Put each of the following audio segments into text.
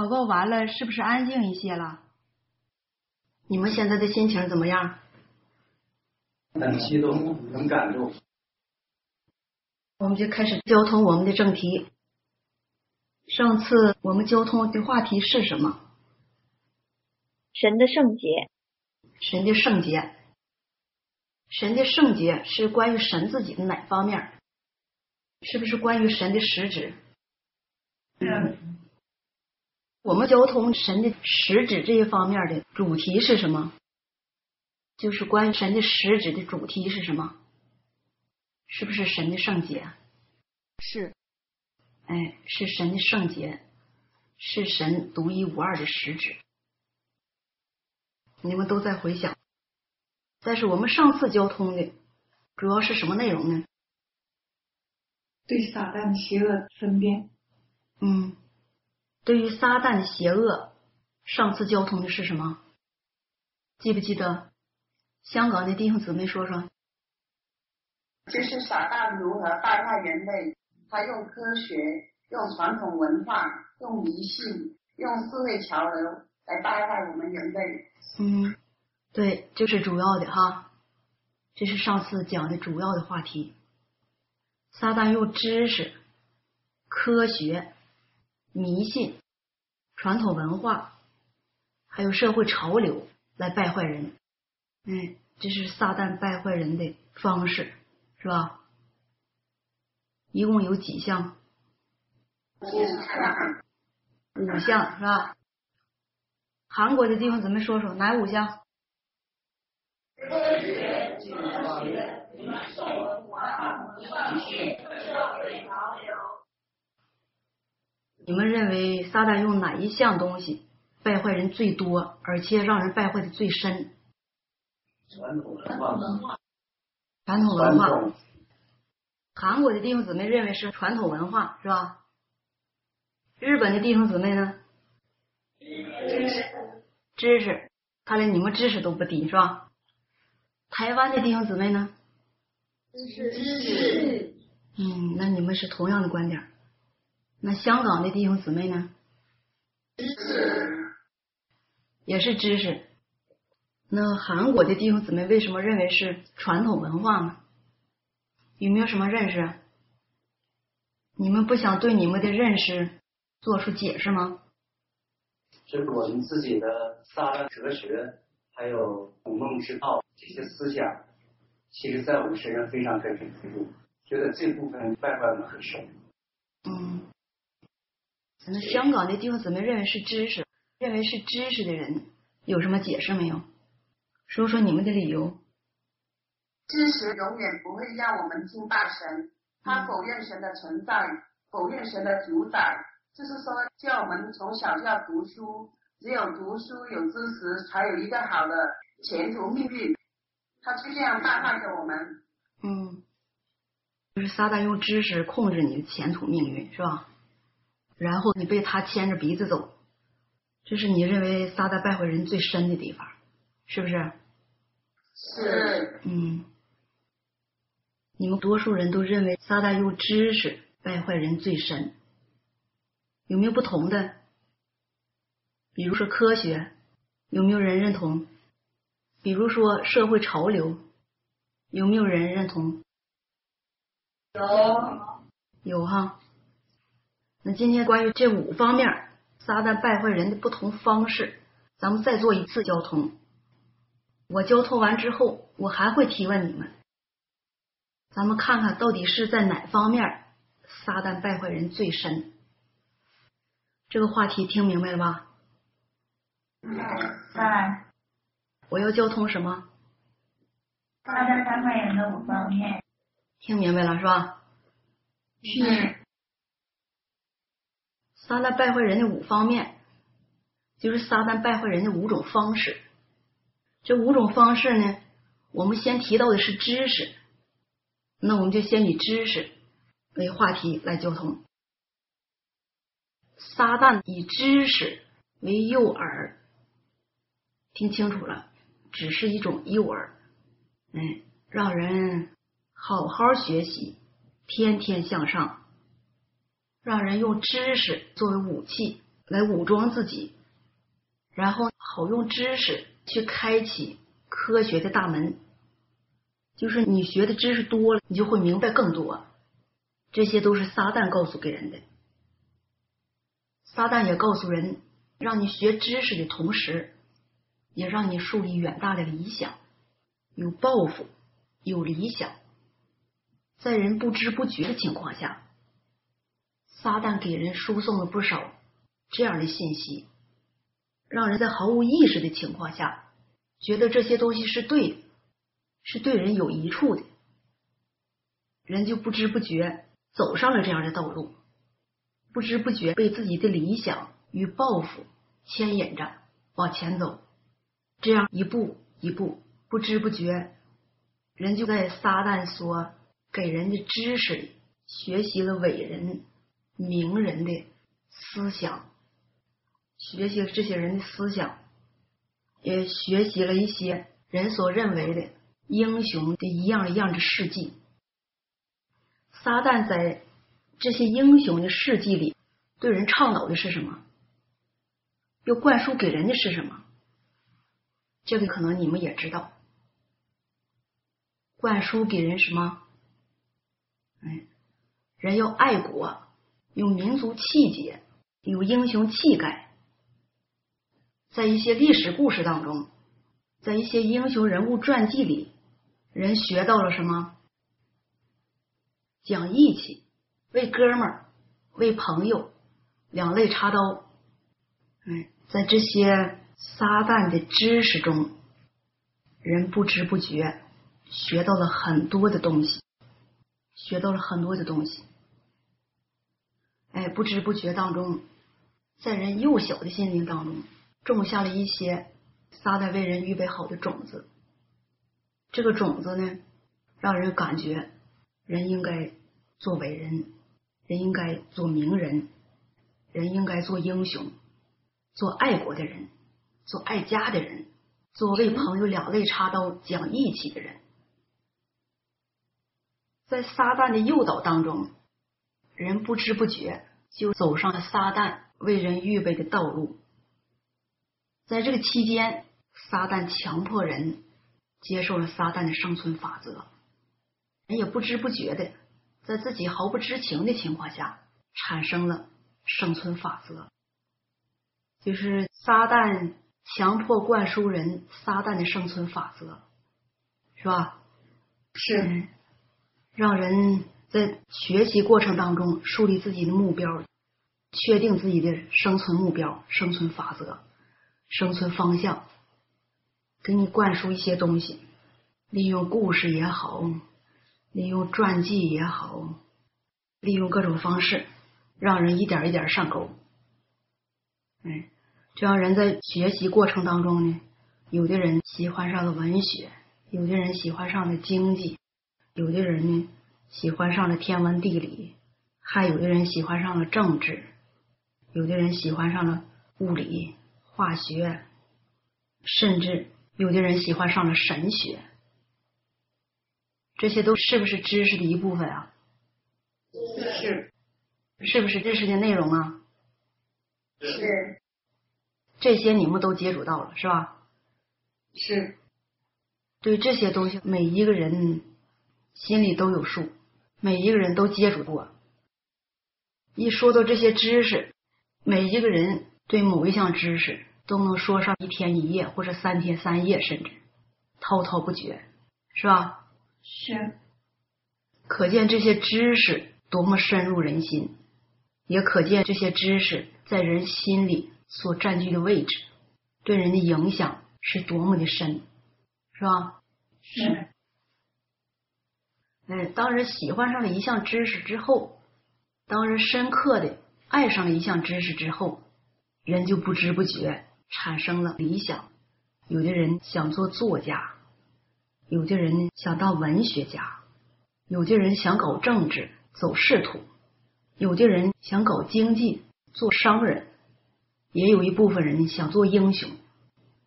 祷告完了，是不是安静一些了？你们现在的心情怎么样？很激动，很感动。我们就开始交通我们的正题。上次我们交通的话题是什么？神的圣洁。神的圣洁。神的圣洁是关于神自己的哪方面？是不是关于神的实质？嗯。我们交通神的实质这一方面的主题是什么？就是关于神的实质的主题是什么？是不是神的圣洁？是。哎，是神的圣洁，是神独一无二的实质。你们都在回想。但是我们上次交通的主要是什么内容呢？对撒旦邪恶分辨。嗯。对于撒旦的邪恶，上次交通的是什么？记不记得？香港的弟兄姊妹说说。就是撒旦如何败坏人类，他用科学、用传统文化、用迷信、用社会潮流来败坏我们人类。嗯，对，就是主要的哈，这是上次讲的主要的话题。撒旦用知识、科学。迷信、传统文化，还有社会潮流来败坏人，嗯，这是撒旦败坏人的方式，是吧？一共有几项？五项是吧？韩国的地方，咱们说说哪五项？你们认为撒旦用哪一项东西败坏人最多，而且让人败坏的最深？传统文化。传统文化。韩国的弟兄姊妹认为是传统文化，是吧？日本的弟兄姊妹呢？知识。知识。看来你们知识都不低，是吧？台湾的弟兄姊妹呢？知识。知识。嗯，那你们是同样的观点。那香港的弟兄姊妹呢？也是知识。那韩国的弟兄姊妹为什么认为是传统文化呢？有没有什么认识？你们不想对你们的认识做出解释吗？这是我们自己的撒旦哲学，还有孔孟之道这些思想，其实在我们身上非常根深蒂固，觉得这部分败坏的很深。嗯。那香港的地方，怎么认为是知识，认为是知识的人有什么解释没有？说说你们的理由。知识永远不会让我们敬拜神，他否认神的存在，否认神的主宰，就是说叫我们从小就要读书，只有读书有知识，才有一个好的前途命运。他就这样败坏着我们。嗯，就是撒旦用知识控制你的前途命运，是吧？然后你被他牵着鼻子走，这是你认为撒旦败坏人最深的地方，是不是？是。嗯。你们多数人都认为撒旦用知识败坏人最深，有没有不同的？比如说科学，有没有人认同？比如说社会潮流，有没有人认同？有。有哈。那今天关于这五方面撒旦败坏人的不同方式，咱们再做一次交通。我交通完之后，我还会提问你们，咱们看看到底是在哪方面撒旦败坏人最深。这个话题听明白了吧？在。我要交通什么？撒旦败坏人的五方面。听明白了是吧？是。撒旦败坏人的五方面，就是撒旦败坏人的五种方式。这五种方式呢，我们先提到的是知识，那我们就先以知识为话题来交通。撒旦以知识为诱饵，听清楚了，只是一种诱饵，嗯，让人好好学习，天天向上。让人用知识作为武器来武装自己，然后好用知识去开启科学的大门。就是你学的知识多了，你就会明白更多。这些都是撒旦告诉给人的。撒旦也告诉人，让你学知识的同时，也让你树立远大的理想，有抱负，有理想。在人不知不觉的情况下，撒旦给人输送了不少这样的信息，让人在毫无意识的情况下，觉得这些东西是对的。是对人有益处的，人就不知不觉走上了这样的道路，不知不觉被自己的理想与抱负牵引着往前走，这样一步一步，不知不觉，人就在撒旦所给人的知识里学习了伟人、名人的思想，学习这些人的思想，也学习了一些人所认为的。英雄的一样一样的事迹，撒旦在这些英雄的事迹里，对人倡导的是什么？又灌输给人的是什么？这个可能你们也知道，灌输给人什么？哎，人要爱国，有民族气节，有英雄气概，在一些历史故事当中，在一些英雄人物传记里。人学到了什么？讲义气，为哥们儿，为朋友，两肋插刀。哎，在这些撒旦的知识中，人不知不觉学到了很多的东西，学到了很多的东西。哎，不知不觉当中，在人幼小的心灵当中，种下了一些撒旦为人预备好的种子。这个种子呢，让人感觉人应该做伟人，人应该做名人，人应该做英雄，做爱国的人，做爱家的人，做为朋友两肋插刀讲义气的人。在撒旦的诱导当中，人不知不觉就走上了撒旦为人预备的道路。在这个期间，撒旦强迫人。接受了撒旦的生存法则，人也不知不觉的，在自己毫不知情的情况下，产生了生存法则，就是撒旦强迫灌输人撒旦的生存法则，是吧？是，让人在学习过程当中树立自己的目标，确定自己的生存目标、生存法则、生存方向。给你灌输一些东西，利用故事也好，利用传记也好，利用各种方式，让人一点一点上钩。哎，这样人在学习过程当中呢，有的人喜欢上了文学，有的人喜欢上了经济，有的人呢喜欢上了天文地理，还有的人喜欢上了政治，有的人喜欢上了物理、化学，甚至。有的人喜欢上了神学，这些都是不是知识的一部分啊？是，是不是知识的内容啊？是，这些你们都接触到了是吧？是，对这些东西，每一个人心里都有数，每一个人都接触过。一说到这些知识，每一个人对某一项知识。都能说上一天一夜，或者三天三夜，甚至滔滔不绝，是吧？是。可见这些知识多么深入人心，也可见这些知识在人心里所占据的位置，对人的影响是多么的深，是吧？是。哎，当人喜欢上了一项知识之后，当人深刻的爱上了一项知识之后，人就不知不觉。产生了理想，有的人想做作家，有的人想当文学家，有的人想搞政治走仕途，有的人想搞经济做商人，也有一部分人想做英雄、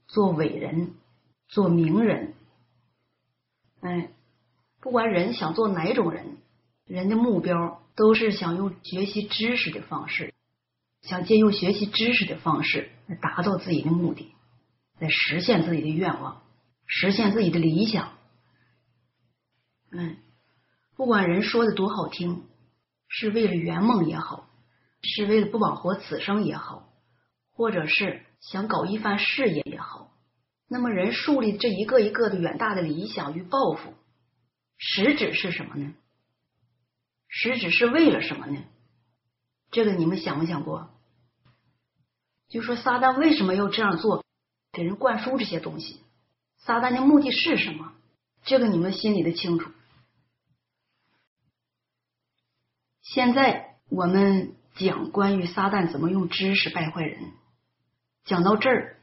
做伟人、做名人。哎，不管人想做哪种人，人的目标都是想用学习知识的方式想借用学习知识的方式来达到自己的目的，来实现自己的愿望，实现自己的理想。嗯，不管人说的多好听，是为了圆梦也好，是为了不枉活此生也好，或者是想搞一番事业也好，那么人树立这一个一个的远大的理想与抱负，实质是什么呢？实质是为了什么呢？这个你们想没想过？就说撒旦为什么要这样做，给人灌输这些东西？撒旦的目的是什么？这个你们心里的清楚。现在我们讲关于撒旦怎么用知识败坏人，讲到这儿，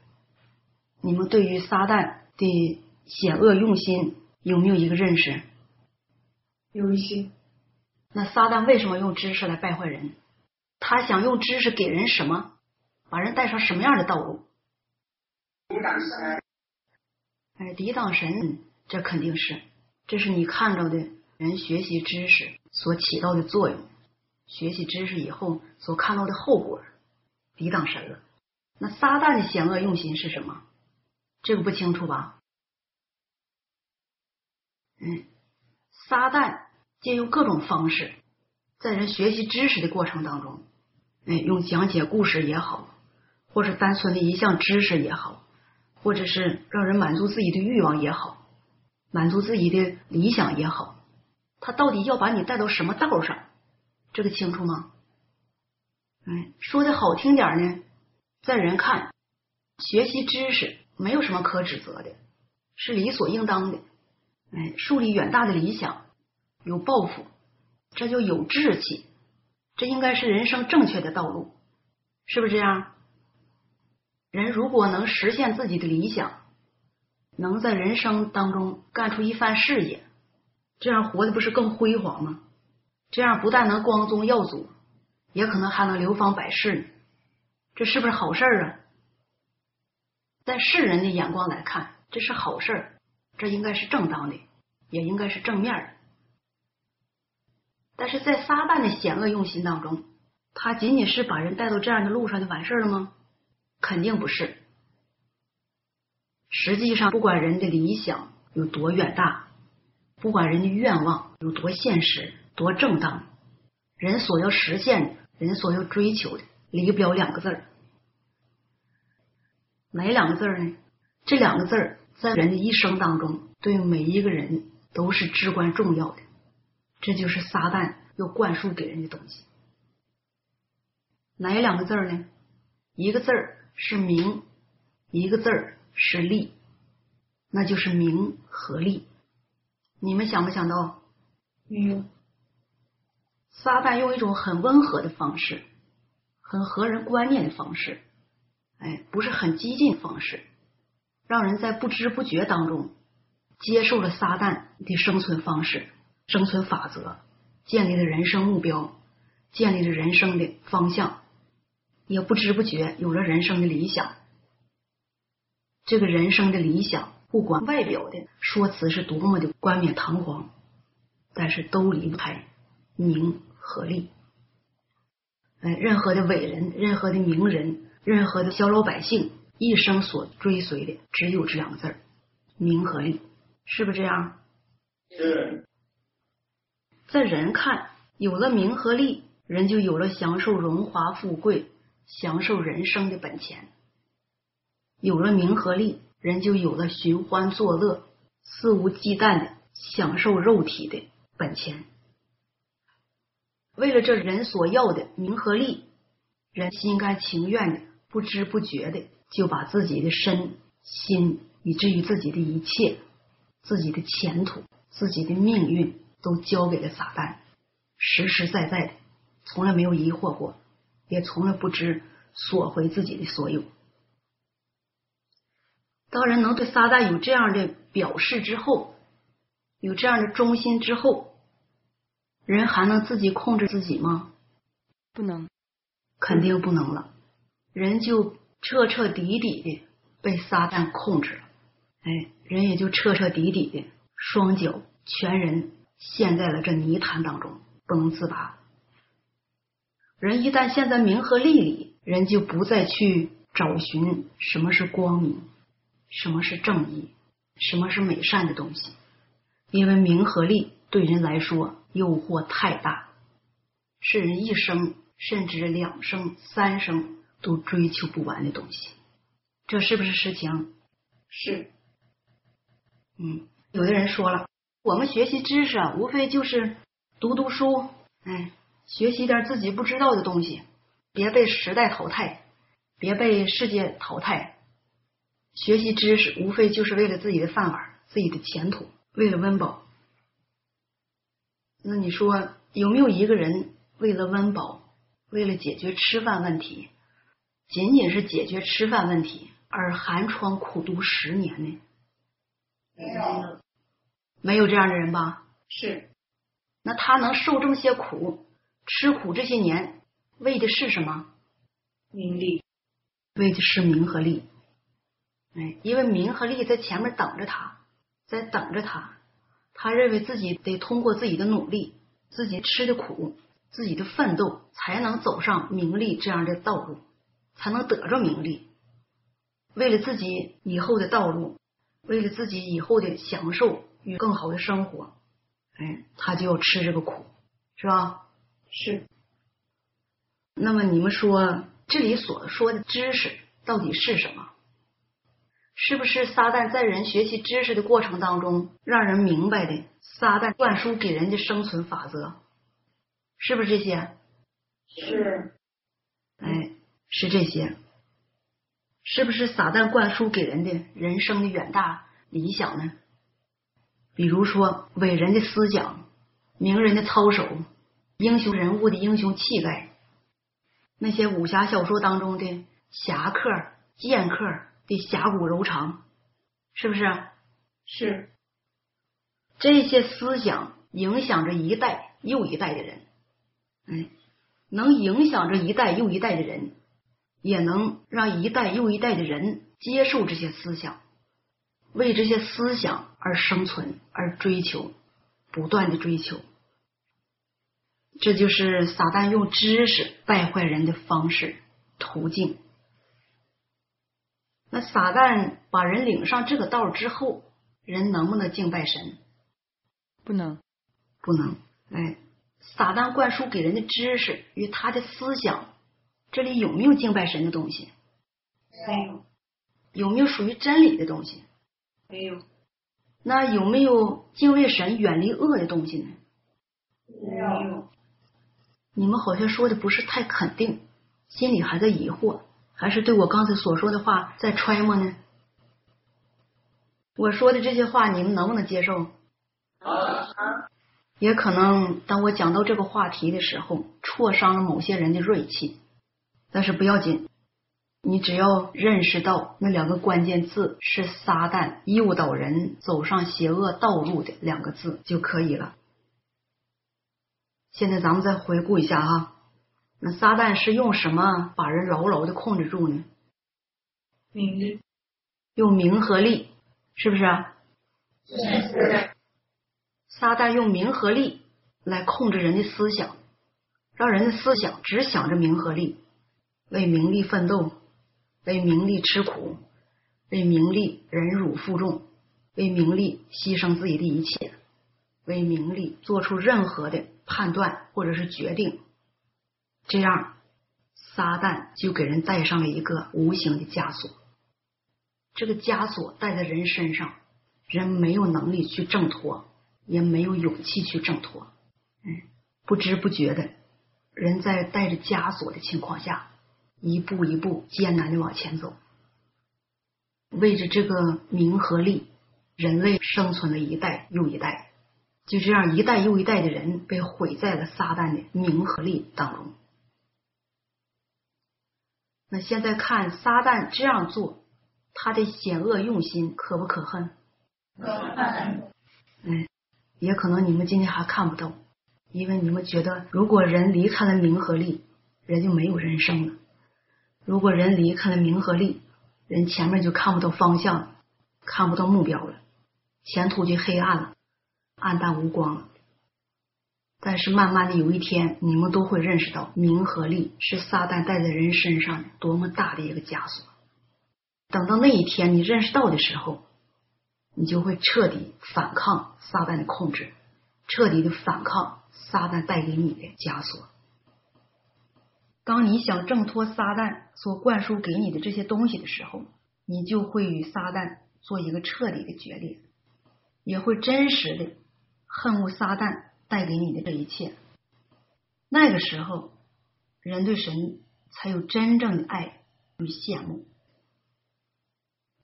你们对于撒旦的险恶用心有没有一个认识？有一些。那撒旦为什么用知识来败坏人？他想用知识给人什么？把人带上什么样的道路？抵挡神，哎，抵挡神，这肯定是，这是你看到的人学习知识所起到的作用。学习知识以后所看到的后果，抵挡神了。那撒旦的险恶用心是什么？这个不清楚吧？嗯，撒旦。借用各种方式，在人学习知识的过程当中，哎，用讲解故事也好，或者单纯的一项知识也好，或者是让人满足自己的欲望也好，满足自己的理想也好，他到底要把你带到什么道上？这个清楚吗？哎，说的好听点呢，在人看，学习知识没有什么可指责的，是理所应当的。哎，树立远大的理想。有抱负，这就有志气，这应该是人生正确的道路，是不是这样？人如果能实现自己的理想，能在人生当中干出一番事业，这样活的不是更辉煌吗？这样不但能光宗耀祖，也可能还能流芳百世呢。这是不是好事啊？在世人的眼光来看，这是好事，这应该是正当的，也应该是正面的。但是在撒旦的险恶用心当中，他仅仅是把人带到这样的路上就完事了吗？肯定不是。实际上，不管人的理想有多远大，不管人的愿望有多现实、多正当，人所要实现的、人所要追求的，离不了两个字儿。哪两个字儿呢？这两个字儿在人的一生当中，对每一个人都是至关重要的。这就是撒旦要灌输给人的东西，哪两个字儿呢？一个字儿是名，一个字儿是利，那就是名和利。你们想没想到？嗯。撒旦用一种很温和的方式，很合人观念的方式，哎，不是很激进方式，让人在不知不觉当中接受了撒旦的生存方式。生存法则，建立了人生目标，建立了人生的方向，也不知不觉有了人生的理想。这个人生的理想，不管外表的说辞是多么的冠冕堂皇，但是都离不开名和利。哎，任何的伟人，任何的名人，任何的小老百姓，一生所追随的只有这两个字儿：名和利，是不是这样？是。在人看，有了名和利，人就有了享受荣华富贵、享受人生的本钱；有了名和利，人就有了寻欢作乐、肆无忌惮的享受肉体的本钱。为了这人所要的名和利，人心甘情愿的、不知不觉的就把自己的身心，以至于自己的一切、自己的前途、自己的命运。都交给了撒旦，实实在在的，从来没有疑惑过，也从来不知索回自己的所有。当人能对撒旦有这样的表示之后，有这样的忠心之后，人还能自己控制自己吗？不能，肯定不能了。人就彻彻底底的被撒旦控制了，哎，人也就彻彻底底的双脚全人。陷在了这泥潭当中，不能自拔。人一旦陷在名和利里，人就不再去找寻什么是光明，什么是正义，什么是美善的东西，因为名和利对人来说诱惑太大，是人一生甚至两生、三生都追求不完的东西。这是不是实情？是。嗯，有的人说了，我们学习知识啊，无非就是读读书，哎，学习点自己不知道的东西，别被时代淘汰，别被世界淘汰。学习知识无非就是为了自己的饭碗、自己的前途，为了温饱。那你说有没有一个人为了温饱，为了解决吃饭问题，仅仅是解决吃饭问题而寒窗苦读十年呢？没有，没有这样的人吧？是。那他能受这么些苦，吃苦这些年，为的是什么？名利。为的是名和利。哎，因为名和利在前面等着他，在等着他。他认为自己得通过自己的努力，自己吃的苦，自己的奋斗，才能走上名利这样的道路，才能得着名利。为了自己以后的道路。为了自己以后的享受与更好的生活，哎，他就要吃这个苦，是吧？是。那么你们说，这里所说的知识到底是什么？是不是撒旦在人学习知识的过程当中，让人明白的撒旦灌输给人的生存法则？是不是这些？是。哎，是这些。是不是撒旦灌输给人的人生的远大理想呢？比如说伟人的思想、名人的操守、英雄人物的英雄气概，那些武侠小说当中的侠客、剑客的侠骨柔肠，是不是？是。这些思想影响着一代又一代的人，哎，能影响着一代又一代的人。也能让一代又一代的人接受这些思想，为这些思想而生存，而追求，不断的追求。这就是撒旦用知识败坏人的方式途径。那撒旦把人领上这个道之后，人能不能敬拜神？不能，不能。哎，撒旦灌输给人的知识与他的思想。这里有没有敬拜神的东西？没有。有没有属于真理的东西？没有。那有没有敬畏神、远离恶的东西呢？没有。你们好像说的不是太肯定，心里还在疑惑，还是对我刚才所说的话在揣摩呢？我说的这些话，你们能不能接受？也可能当我讲到这个话题的时候，挫伤了某些人的锐气。但是不要紧，你只要认识到那两个关键字是撒旦诱导人走上邪恶道路的两个字就可以了。现在咱们再回顾一下哈，那撒旦是用什么把人牢牢的控制住呢？名利，用名和利，是不是？是。撒旦用名和利来控制人的思想，让人的思想只想着名和利。为名利奋斗，为名利吃苦，为名利忍辱负重，为名利牺牲自己的一切，为名利做出任何的判断或者是决定，这样撒旦就给人带上了一个无形的枷锁。这个枷锁带在人身上，人没有能力去挣脱，也没有勇气去挣脱。嗯，不知不觉的，人在带着枷锁的情况下。一步一步艰难的往前走，为着这个名和利，人类生存了一代又一代，就这样一代又一代的人被毁在了撒旦的名和利当中。那现在看撒旦这样做，他的险恶用心可不可恨？可恨。嗯，也可能你们今天还看不到，因为你们觉得如果人离开了名和利，人就没有人生了。如果人离开了名和利，人前面就看不到方向，看不到目标了，前途就黑暗了，暗淡无光了。但是慢慢的有一天，你们都会认识到，名和利是撒旦带在人身上多么大的一个枷锁。等到那一天你认识到的时候，你就会彻底反抗撒旦的控制，彻底的反抗撒旦带给你的枷锁。当你想挣脱撒旦所灌输给你的这些东西的时候，你就会与撒旦做一个彻底的决裂，也会真实的恨恶撒旦带给你的这一切。那个时候，人对神才有真正的爱与羡慕。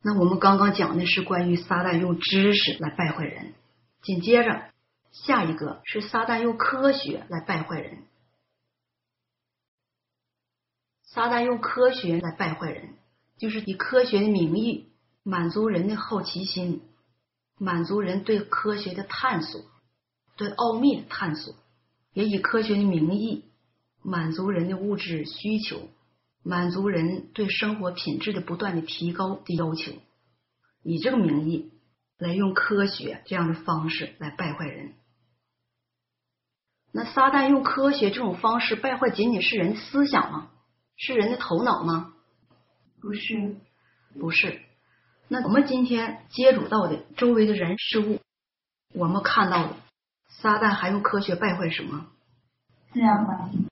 那我们刚刚讲的是关于撒旦用知识来败坏人，紧接着下一个是撒旦用科学来败坏人。撒旦用科学来败坏人，就是以科学的名义满足人的好奇心，满足人对科学的探索，对奥秘的探索，也以科学的名义满足人的物质需求，满足人对生活品质的不断的提高的要求，以这个名义来用科学这样的方式来败坏人。那撒旦用科学这种方式败坏，仅仅是人的思想吗？是人的头脑吗？不是，不是。那我们今天接触到的周围的人事物，我们看到的，撒旦还用科学败坏什么？自然环境。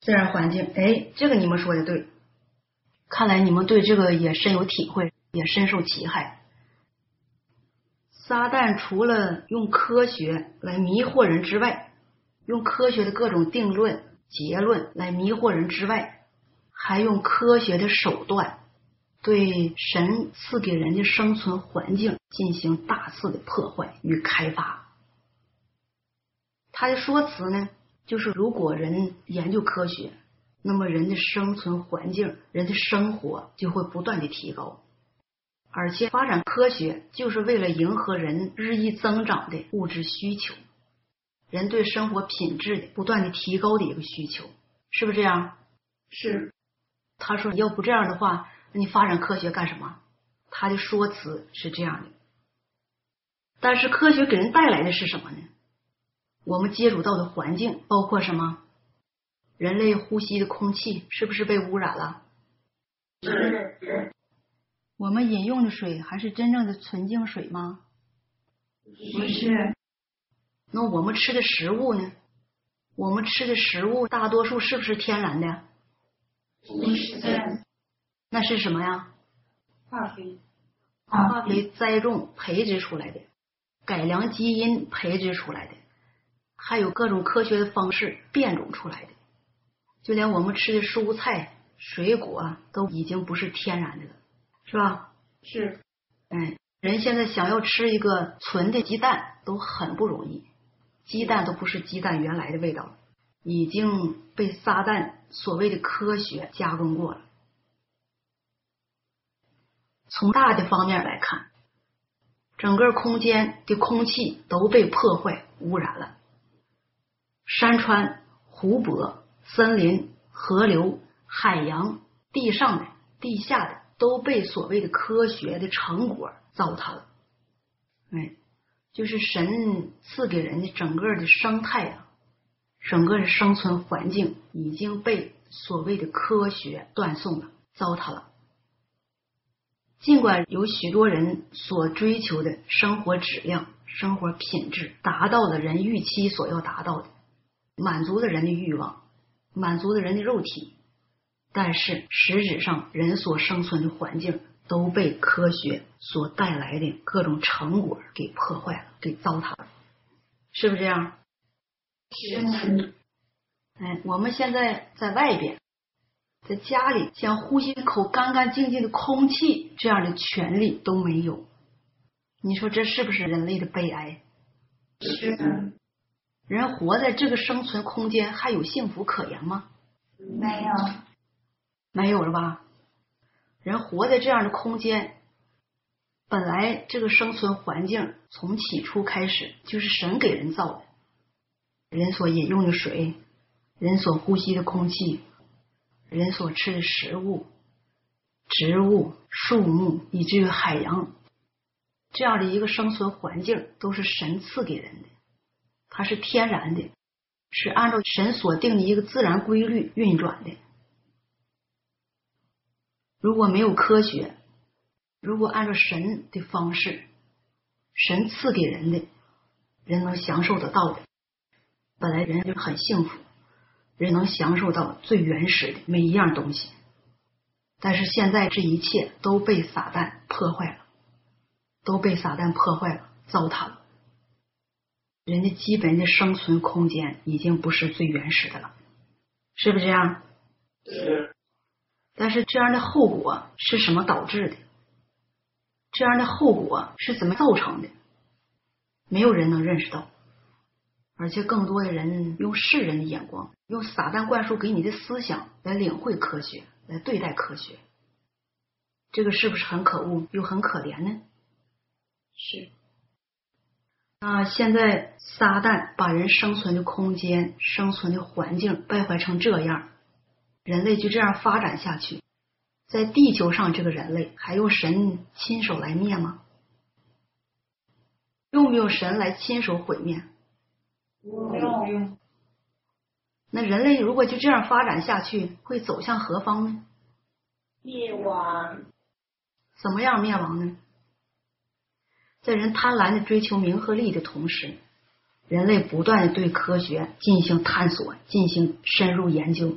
自然环境，哎，这个你们说的对。看来你们对这个也深有体会，也深受其害。撒旦除了用科学来迷惑人之外，用科学的各种定论、结论来迷惑人之外，还用科学的手段对神赐给人的生存环境进行大肆的破坏与开发。他的说辞呢，就是如果人研究科学，那么人的生存环境、人的生活就会不断的提高，而且发展科学就是为了迎合人日益增长的物质需求，人对生活品质的不断的提高的一个需求，是不是这样？是。他说：“要不这样的话，那你发展科学干什么？”他的说辞是这样的。但是科学给人带来的是什么呢？我们接触到的环境包括什么？人类呼吸的空气是不是被污染了？是。我们饮用的水还是真正的纯净水吗？不是。那我们吃的食物呢？我们吃的食物大多数是不是天然的？不是，那是什么呀？化肥，化肥栽种培植出来的，改良基因培植出来的，还有各种科学的方式变种出来的。就连我们吃的蔬菜、水果都已经不是天然的了，是吧？是。哎，人现在想要吃一个纯的鸡蛋都很不容易，鸡蛋都不是鸡蛋原来的味道了。已经被撒旦所谓的科学加工过了。从大的方面来看，整个空间的空气都被破坏、污染了，山川、湖泊、森林、河流、海洋、地上的、地下的都被所谓的科学的成果糟蹋了。哎，就是神赐给人的整个的生态啊。整个的生存环境已经被所谓的科学断送了、糟蹋了。尽管有许多人所追求的生活质量、生活品质达到了人预期所要达到的，满足了人的欲望，满足了人的肉体，但是实质上人所生存的环境都被科学所带来的各种成果给破坏了、给糟蹋了，是不是这样？是。哎，我们现在在外边，在家里想呼吸一口干干净净的空气，这样的权利都没有。你说这是不是人类的悲哀？是。人活在这个生存空间还有幸福可言吗？没有。没有了吧？人活在这样的空间，本来这个生存环境从起初开始就是神给人造的。人所饮用的水，人所呼吸的空气，人所吃的食物、植物、树木，以至于海洋，这样的一个生存环境，都是神赐给人的，它是天然的，是按照神所定的一个自然规律运转的。如果没有科学，如果按照神的方式，神赐给人的，人能享受得到的，本来人就很幸福，人能享受到最原始的每一样东西。但是现在这一切都被撒旦破坏了，都被撒旦破坏了，糟蹋了。人的基本的生存空间已经不是最原始的了，是不是这样？但是这样的后果是什么导致的？这样的后果是怎么造成的？没有人能认识到，而且更多的人用世人的眼光，用撒旦灌输给你的思想来领会科学，来对待科学。这个是不是很可恶又很可怜呢？是。啊，现在撒旦把人生存的空间、生存的环境败坏成这样。人类就这样发展下去，在地球上，这个人类还用神亲手来灭吗？用不用神来亲手毁灭？不用。那人类如果就这样发展下去，会走向何方呢？灭亡。怎么样灭亡呢？在人贪婪的追求名和利的同时，人类不断的对科学进行探索，进行深入研究。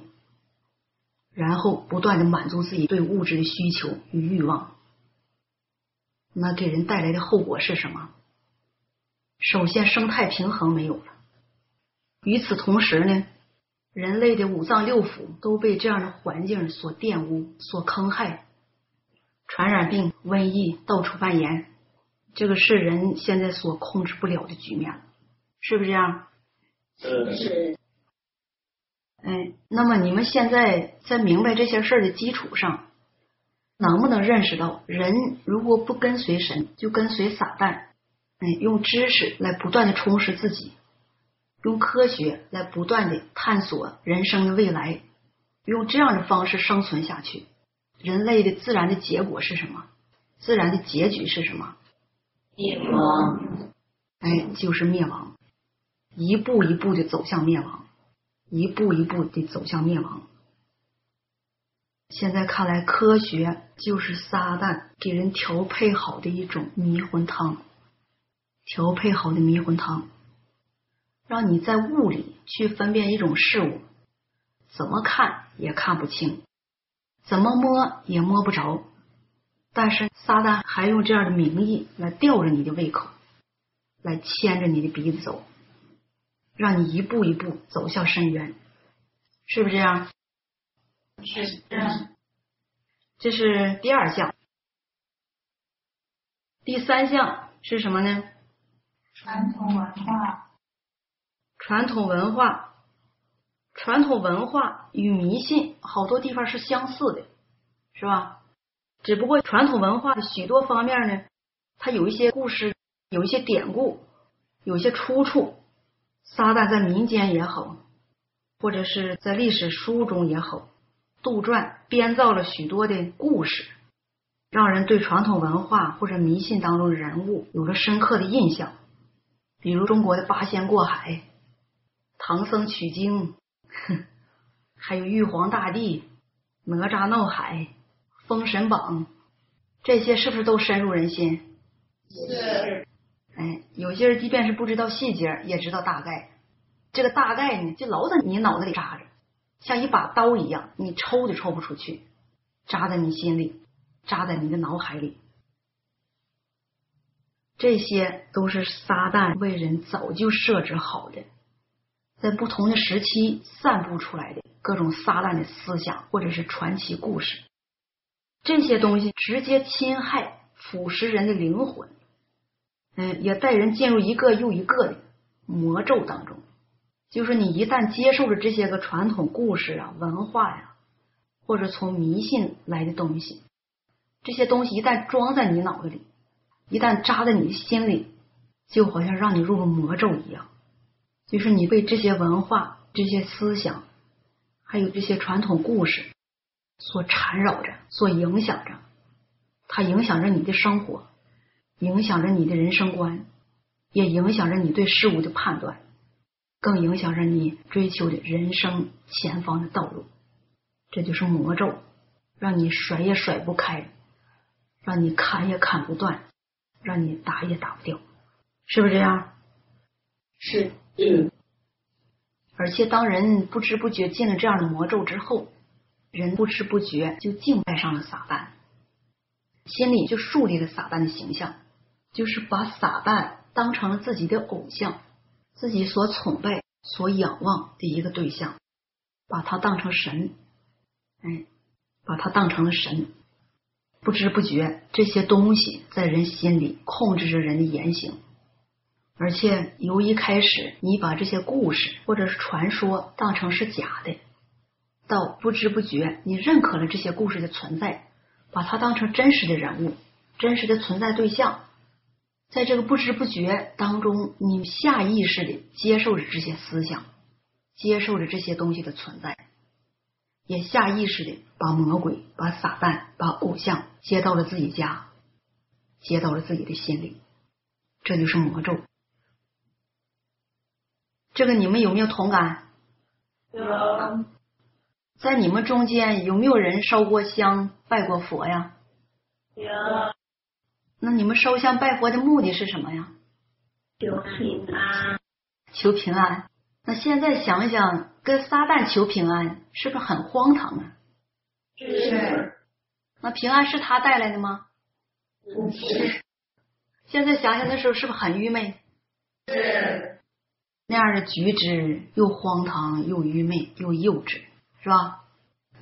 然后不断的满足自己对物质的需求与欲望，那给人带来的后果是什么？首先，生态平衡没有了。与此同时呢，人类的五脏六腑都被这样的环境所玷污、所坑害，传染病、瘟疫到处蔓延，这个是人现在所控制不了的局面，是不是这样？是。哎，那么你们现在在明白这些事儿的基础上，能不能认识到，人如果不跟随神，就跟随撒旦？哎，用知识来不断的充实自己，用科学来不断的探索人生的未来，用这样的方式生存下去，人类的自然的结果是什么？自然的结局是什么？灭亡。哎，就是灭亡，一步一步的走向灭亡。一步一步的走向灭亡。现在看来，科学就是撒旦给人调配好的一种迷魂汤，调配好的迷魂汤，让你在雾里去分辨一种事物，怎么看也看不清，怎么摸也摸不着。但是撒旦还用这样的名义来吊着你的胃口，来牵着你的鼻子走。让你一步一步走向深渊，是不是这样？是。这是第二项，第三项是什么呢？传统文化。传统文化，传统文化与迷信好多地方是相似的，是吧？只不过传统文化的许多方面呢，它有一些故事，有一些典故，有些出处。撒旦在民间也好，或者是在历史书中也好，杜撰编造了许多的故事，让人对传统文化或者迷信当中的人物有了深刻的印象。比如中国的八仙过海、唐僧取经，还有玉皇大帝、哪吒闹海、封神榜，这些是不是都深入人心？是。哎，有些人即便是不知道细节，也知道大概。这个大概呢，就老在你脑子里扎着，像一把刀一样，你抽都抽不出去，扎在你心里，扎在你的脑海里。这些都是撒旦为人早就设置好的，在不同的时期散布出来的各种撒旦的思想或者是传奇故事。这些东西直接侵害、腐蚀人的灵魂。嗯，也带人进入一个又一个的魔咒当中。就是你一旦接受了这些个传统故事啊、文化呀，或者从迷信来的东西，这些东西一旦装在你脑子里，一旦扎在你的心里，就好像让你入了魔咒一样。就是你被这些文化、这些思想，还有这些传统故事所缠绕着、所影响着，它影响着你的生活。影响着你的人生观，也影响着你对事物的判断。更影响着你追求的人生前方的道路。这就是魔咒，让你甩也甩不开，让你砍也砍不断，让你打也打不掉，是不是这样？是，嗯。而且，当人不知不觉进了这样的魔咒之后，人不知不觉就敬拜上了撒旦，心里就树立了撒旦的形象，就是把撒旦当成了自己的偶像，自己所崇拜、所仰望的一个对象，把他当成神，哎，把他当成了神。不知不觉，这些东西在人心里控制着人的言行。而且由一开始你把这些故事或者是传说当成是假的，到不知不觉你认可了这些故事的存在，把它当成真实的人物、真实的存在对象，在这个不知不觉当中，你下意识的接受着这些思想，接受着这些东西的存在，也下意识的把魔鬼、把撒旦、把偶像接到了自己家，接到了自己的心里，这就是魔咒。这个你们有没有同感？有。在你们中间有没有人烧过香、拜过佛呀？有。那你们烧香拜佛的目的是什么呀？求平安。求平安。那现在想想，跟撒旦求平安，是不是很荒唐啊？是。那平安是他带来的吗？不是。现在想想，那时候是不是很愚昧？是。那样的举止又荒唐又愚昧又幼稚，是吧？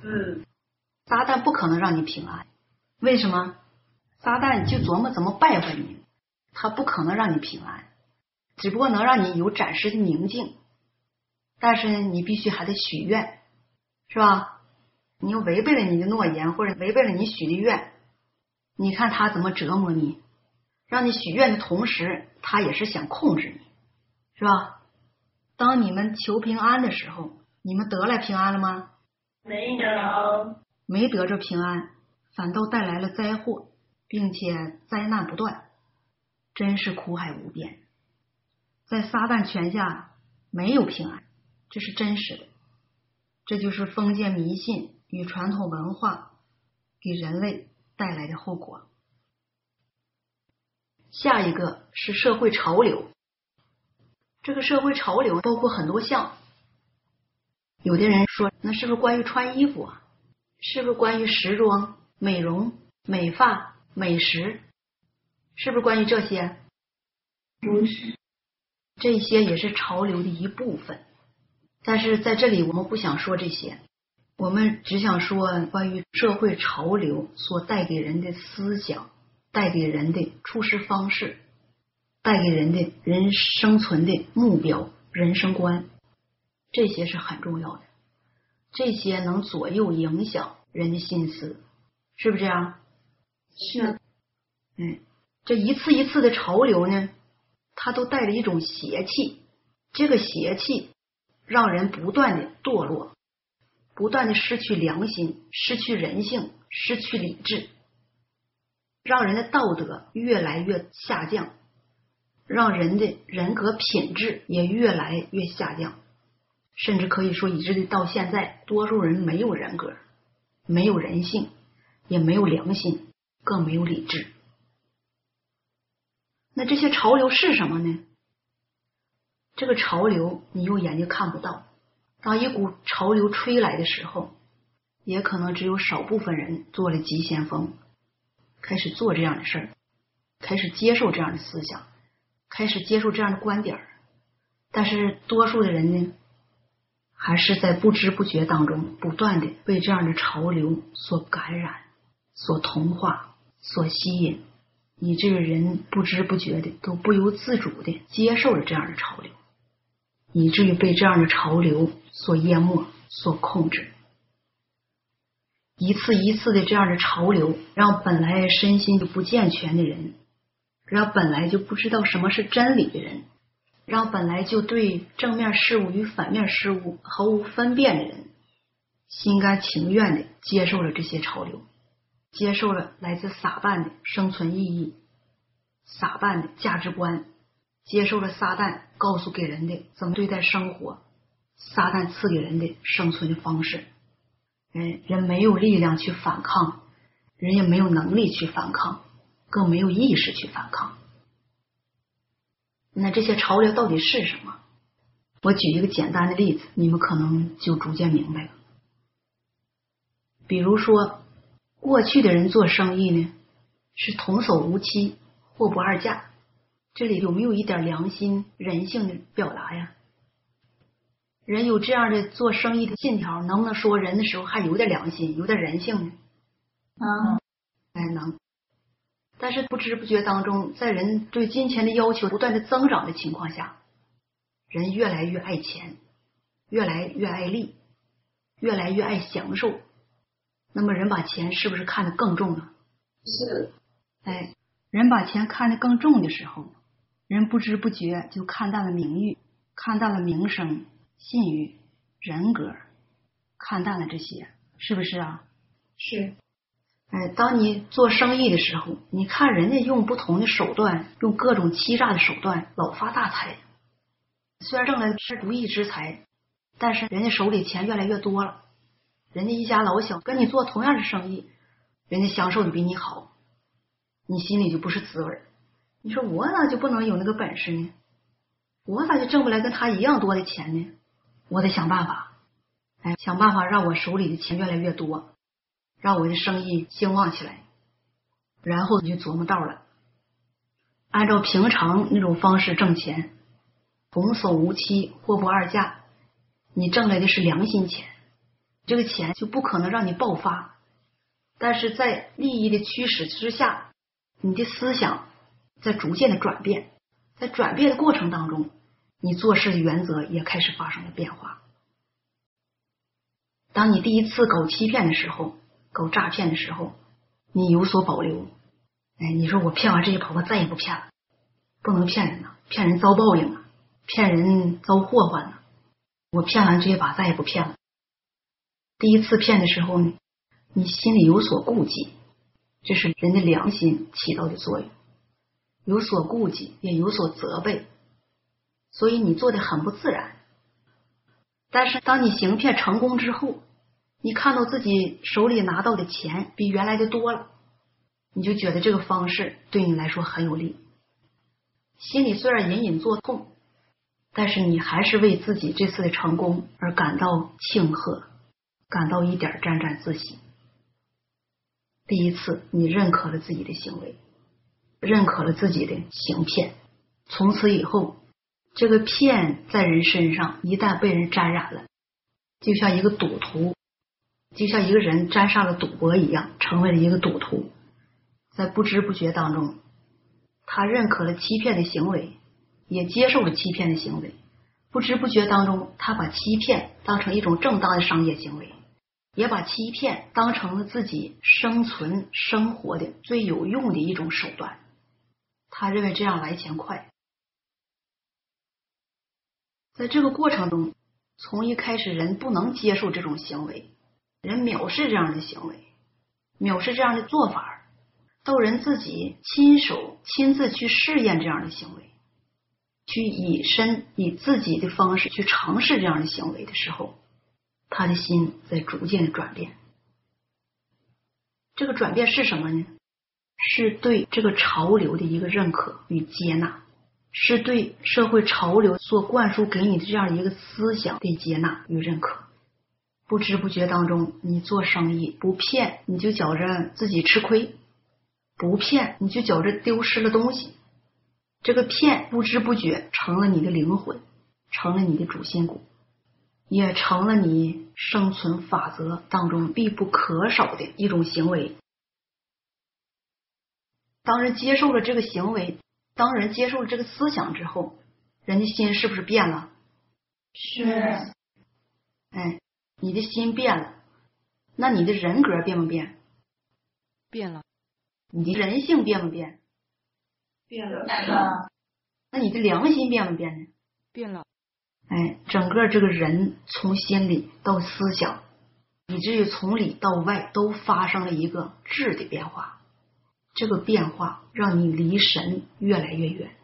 嗯。撒旦不可能让你平安，为什么？撒旦就琢磨怎么败坏你，他不可能让你平安，只不过能让你有暂时的宁静，但是你必须还得许愿，是吧？你又违背了你的诺言，或者违背了你许的愿，你看他怎么折磨你？让你许愿的同时，他也是想控制你，是吧？当你们求平安的时候，你们得来平安了吗？没有，没得着平安，反倒带来了灾祸，并且灾难不断，真是苦海无边。在撒旦权下没有平安，这是真实的。这就是封建迷信与传统文化给人类带来的后果。下一个是社会潮流。这个社会潮流包括很多项，有的人说那是不是关于穿衣服啊？是不是关于时装、美容、美发、美食？是不是关于这些？不是，这些也是潮流的一部分。但是在这里我们不想说这些，我们只想说关于社会潮流所带给人的思想，带给人的处事方式。带给人的人生存的目标、人生观，这些是很重要的。这些能左右影响人的心思，是不是这样？是。嗯，这一次一次的潮流呢，它都带着一种邪气。这个邪气让人不断的堕落，不断的失去良心，失去人性，失去理智，让人的道德越来越下降。让人的人格品质也越来越下降，甚至可以说，以至于到现在，多数人没有人格，没有人性，也没有良心，更没有理智。那这些潮流是什么呢？这个潮流你用眼睛看不到。当一股潮流吹来的时候，也可能只有少部分人做了急先锋，开始做这样的事儿，开始接受这样的思想。开始接受这样的观点，但是多数的人呢，还是在不知不觉当中不断的被这样的潮流所感染、所同化、所吸引，以至于人不知不觉的都不由自主的接受了这样的潮流，以至于被这样的潮流所淹没、所控制。一次一次的这样的潮流，让本来身心就不健全的人。让本来就不知道什么是真理的人，让本来就对正面事物与反面事物毫无分辨的人，心甘情愿的接受了这些潮流，接受了来自撒旦的生存意义、撒旦的价值观、接受了撒旦告诉给人的怎么对待生活，撒旦赐给人的生存的方式。人人没有力量去反抗，人也没有能力去反抗，更没有意识去反抗。那这些潮流到底是什么？我举一个简单的例子，你们可能就逐渐明白了。比如说，过去的人做生意呢，是童叟无欺，货不二价，这里有没有一点良心、人性的表达呀？人有这样的做生意的信条，能不能说人的时候还有点良心、有点人性呢？啊，哎，能。但是不知不觉当中，在人对金钱的要求不断的增长的情况下，人越来越爱钱，越来越爱利，越来越爱享受。那么人把钱是不是看得更重了？是，哎，人把钱看得更重的时候，人不知不觉就看淡了名誉，看淡了名声、信誉、人格，看淡了这些，是不是啊？是，哎，当你做生意的时候，你看人家用不同的手段，用各种欺诈的手段，老发大财。虽然挣的是不义之财，但是人家手里钱越来越多了。人家一家老小跟你做同样的生意，人家享受的比你好，你心里就不是滋味。你说我咋就不能有那个本事呢？我咋就挣不来跟他一样多的钱呢？我得想办法，哎，想办法让我手里的钱越来越多，让我的生意兴旺起来。然后你就琢磨道了，按照平常那种方式挣钱，童叟无欺，货不二价，你挣来的是良心钱。这个钱就不可能让你爆发，但是在利益的驱使之下，你的思想在逐渐的转变，在转变的过程当中，你做事的原则也开始发生了变化。当你第一次搞欺骗的时候，搞诈骗的时候，你有所保留。哎，你说我骗完这些婆婆再也不骗了，不能骗人呐，骗人遭报应啊，骗人遭祸患了。我骗完这一把，再也不骗了。第一次骗的时候呢，你心里有所顾忌，这是人的良心起到的作用，有所顾忌，也有所责备，所以你做的很不自然。但是当你行骗成功之后，你看到自己手里拿到的钱比原来的多了。你就觉得这个方式对你来说很有利，心里虽然隐隐作痛，但是你还是为自己这次的成功而感到庆贺，感到一点沾沾自喜。第一次，你认可了自己的行为，认可了自己的行骗，从此以后，这个骗在人身上一旦被人沾染了，就像一个赌徒，就像一个人沾上了赌博一样，成为了一个赌徒。在不知不觉当中，他认可了欺骗的行为，也接受了欺骗的行为。不知不觉当中，他把欺骗当成一种正当的商业行为，也把欺骗当成了自己生存生活的最有用的一种手段。他认为这样来钱快。在这个过程中，从一开始人不能接受这种行为，人藐视这样的行为，藐视这样的做法。到人自己亲手亲自去试验这样的行为，去以身以自己的方式去尝试这样的行为的时候，他的心在逐渐的转变。这个转变是什么呢？是对这个潮流的一个认可与接纳，是对社会潮流所灌输给你的这样一个思想的接纳与认可。不知不觉当中，你做生意不骗，你就觉着自己吃亏。不骗，你就觉着丢失了东西。这个骗不知不觉成了你的灵魂，成了你的主心骨，也成了你生存法则当中必不可少的一种行为。当人接受了这个行为，当人接受了这个思想之后，人的心是不是变了？是。哎，你的心变了，那你的人格变不变？变了。你的人性变不变？变了。那你的良心变不变呢？变了。哎，整个这个人从心里到思想，以至于从里到外都发生了一个质的变化。这个变化让你离神越来越远，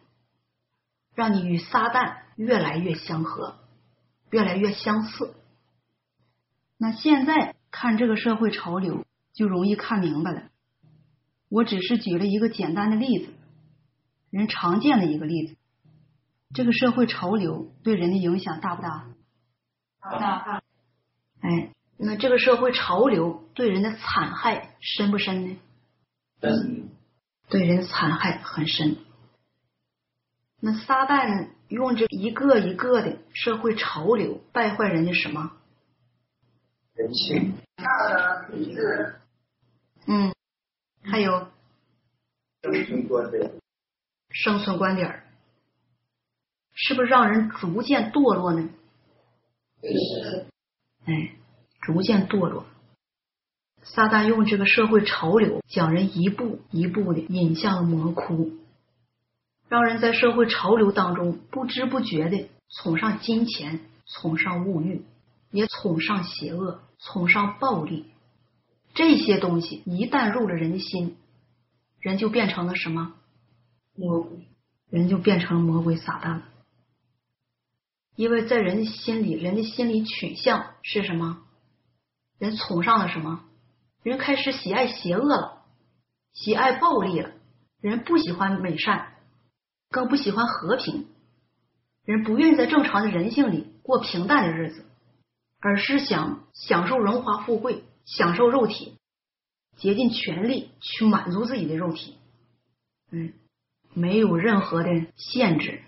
让你与撒旦越来越相合，越来越相似。那现在看这个社会潮流，就容易看明白了。我只是举了一个简单的例子，人常见的一个例子。这个社会潮流对人的影响大不大？大。哎，那这个社会潮流对人的残害深不深呢？深。对人残害很深。那撒旦用这一个一个的社会潮流败坏人家什么？人性。嗯，还有生存观点。生存观点是不是让人逐渐堕落呢？是。哎，逐渐堕落。撒旦用这个社会潮流，将人一步一步的引向了魔窟，让人在社会潮流当中不知不觉的崇尚金钱，崇尚物欲，也崇尚邪恶，崇尚暴力。这些东西一旦入了人心，人就变成了什么？魔鬼，人就变成了魔鬼撒旦了。因为在人的心里，人的心理取向是什么？人崇尚了什么？人开始喜爱邪恶了，喜爱暴力了。人不喜欢美善，更不喜欢和平。人不愿意在正常的人性里过平淡的日子，而是想享受荣华富贵，享受肉体，竭尽全力去满足自己的肉体。嗯，没有任何的限制，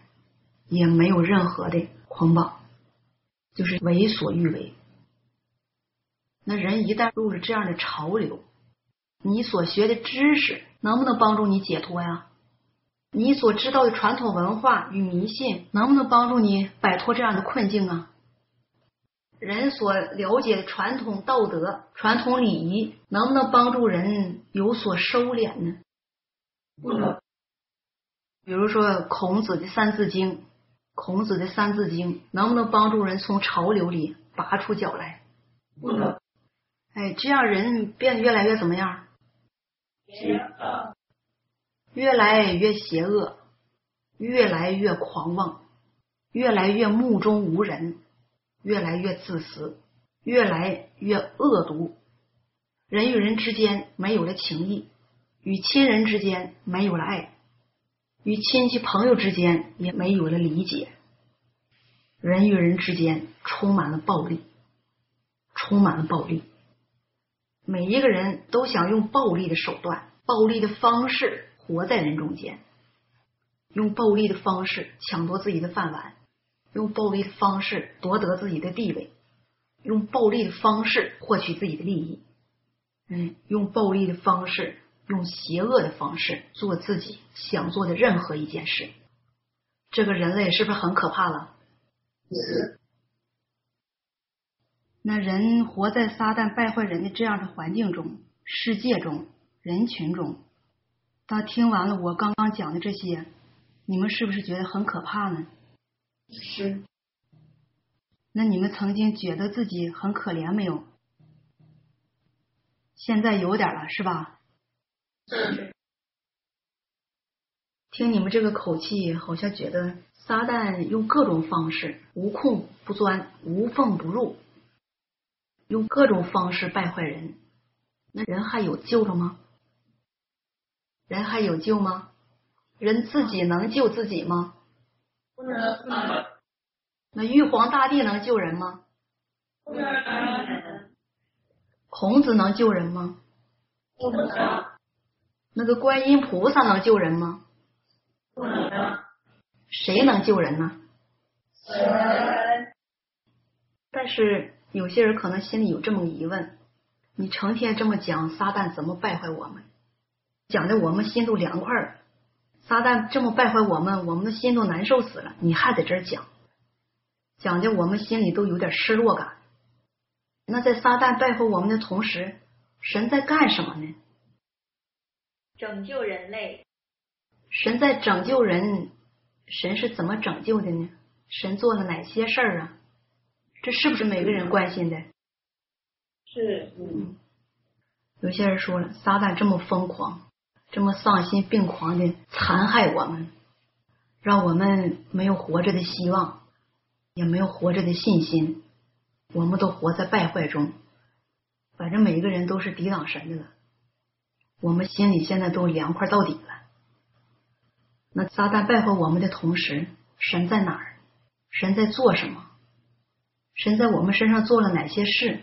也没有任何的。捆绑就是为所欲为。那人一旦入了这样的潮流，你所学的知识能不能帮助你解脱呀？你所知道的传统文化与迷信能不能帮助你摆脱这样的困境啊？人所了解的传统道德、传统礼仪能不能帮助人有所收敛呢？不能。比如说孔子的《三字经》。孔子的《三字经》能不能帮助人从潮流里拔出脚来？不能。哎，这样人变得越来越怎么样？邪恶。越来越邪恶，越来越狂妄，越来越目中无人，越来越自私，越来越恶毒。人与人之间没有了情谊，与亲人之间没有了爱。与亲戚朋友之间也没有了理解，人与人之间充满了暴力，充满了暴力。每一个人都想用暴力的手段、暴力的方式活在人中间，用暴力的方式抢夺自己的饭碗，用暴力的方式夺得自己的地位，用暴力的方式获取自己的利益。嗯，用暴力的方式。用邪恶的方式做自己想做的任何一件事，这个人类是不是很可怕了？那人活在撒旦败坏人的这样的环境中、世界中、人群中，当听完了我刚刚讲的这些，你们是不是觉得很可怕呢？是。那你们曾经觉得自己很可怜没有？现在有点了，是吧？听你们这个口气，好像觉得撒旦用各种方式无孔不钻、无缝不入，用各种方式败坏人。那人还有救了吗？人还有救吗？人自己能救自己吗？不能。那玉皇大帝能救人吗？不能。孔子能救人吗？不能。那个观音菩萨能救人吗？不能。谁能救人呢？神。但是有些人可能心里有这么个疑问：你成天这么讲撒旦怎么败坏我们，讲的我们心都凉快了。撒旦这么败坏我们，我们的心都难受死了。你还在这儿讲，讲的我们心里都有点失落感。那在撒旦败坏我们的同时，神在干什么呢？拯救人类，神在拯救人，神是怎么拯救的呢？神做了哪些事儿啊？这是不是每个人关心的？是，嗯。有些人说了，撒旦这么疯狂，这么丧心病狂的残害我们，让我们没有活着的希望，也没有活着的信心，我们都活在败坏中。反正每个人都是抵挡神的了，我们心里现在都凉快到底了。那撒旦败坏我们的同时，神在哪儿？神在做什么？神在我们身上做了哪些事？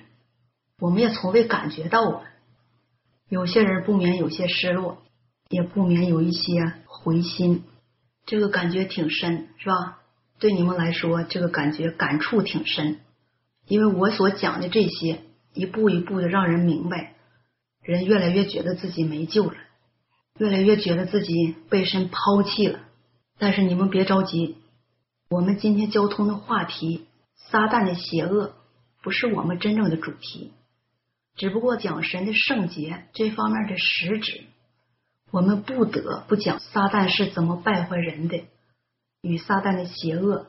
我们也从未感觉到啊。有些人不免有些失落，也不免有一些灰心，这个感觉挺深，是吧？对你们来说，这个感觉感触挺深，因为我所讲的这些。一步一步的让人明白，人越来越觉得自己没救了，越来越觉得自己被神抛弃了。但是你们别着急，我们今天交通的话题——撒旦的邪恶，不是我们真正的主题，只不过讲神的圣洁这方面的实质。我们不得不讲撒旦是怎么败坏人的，与撒旦的邪恶，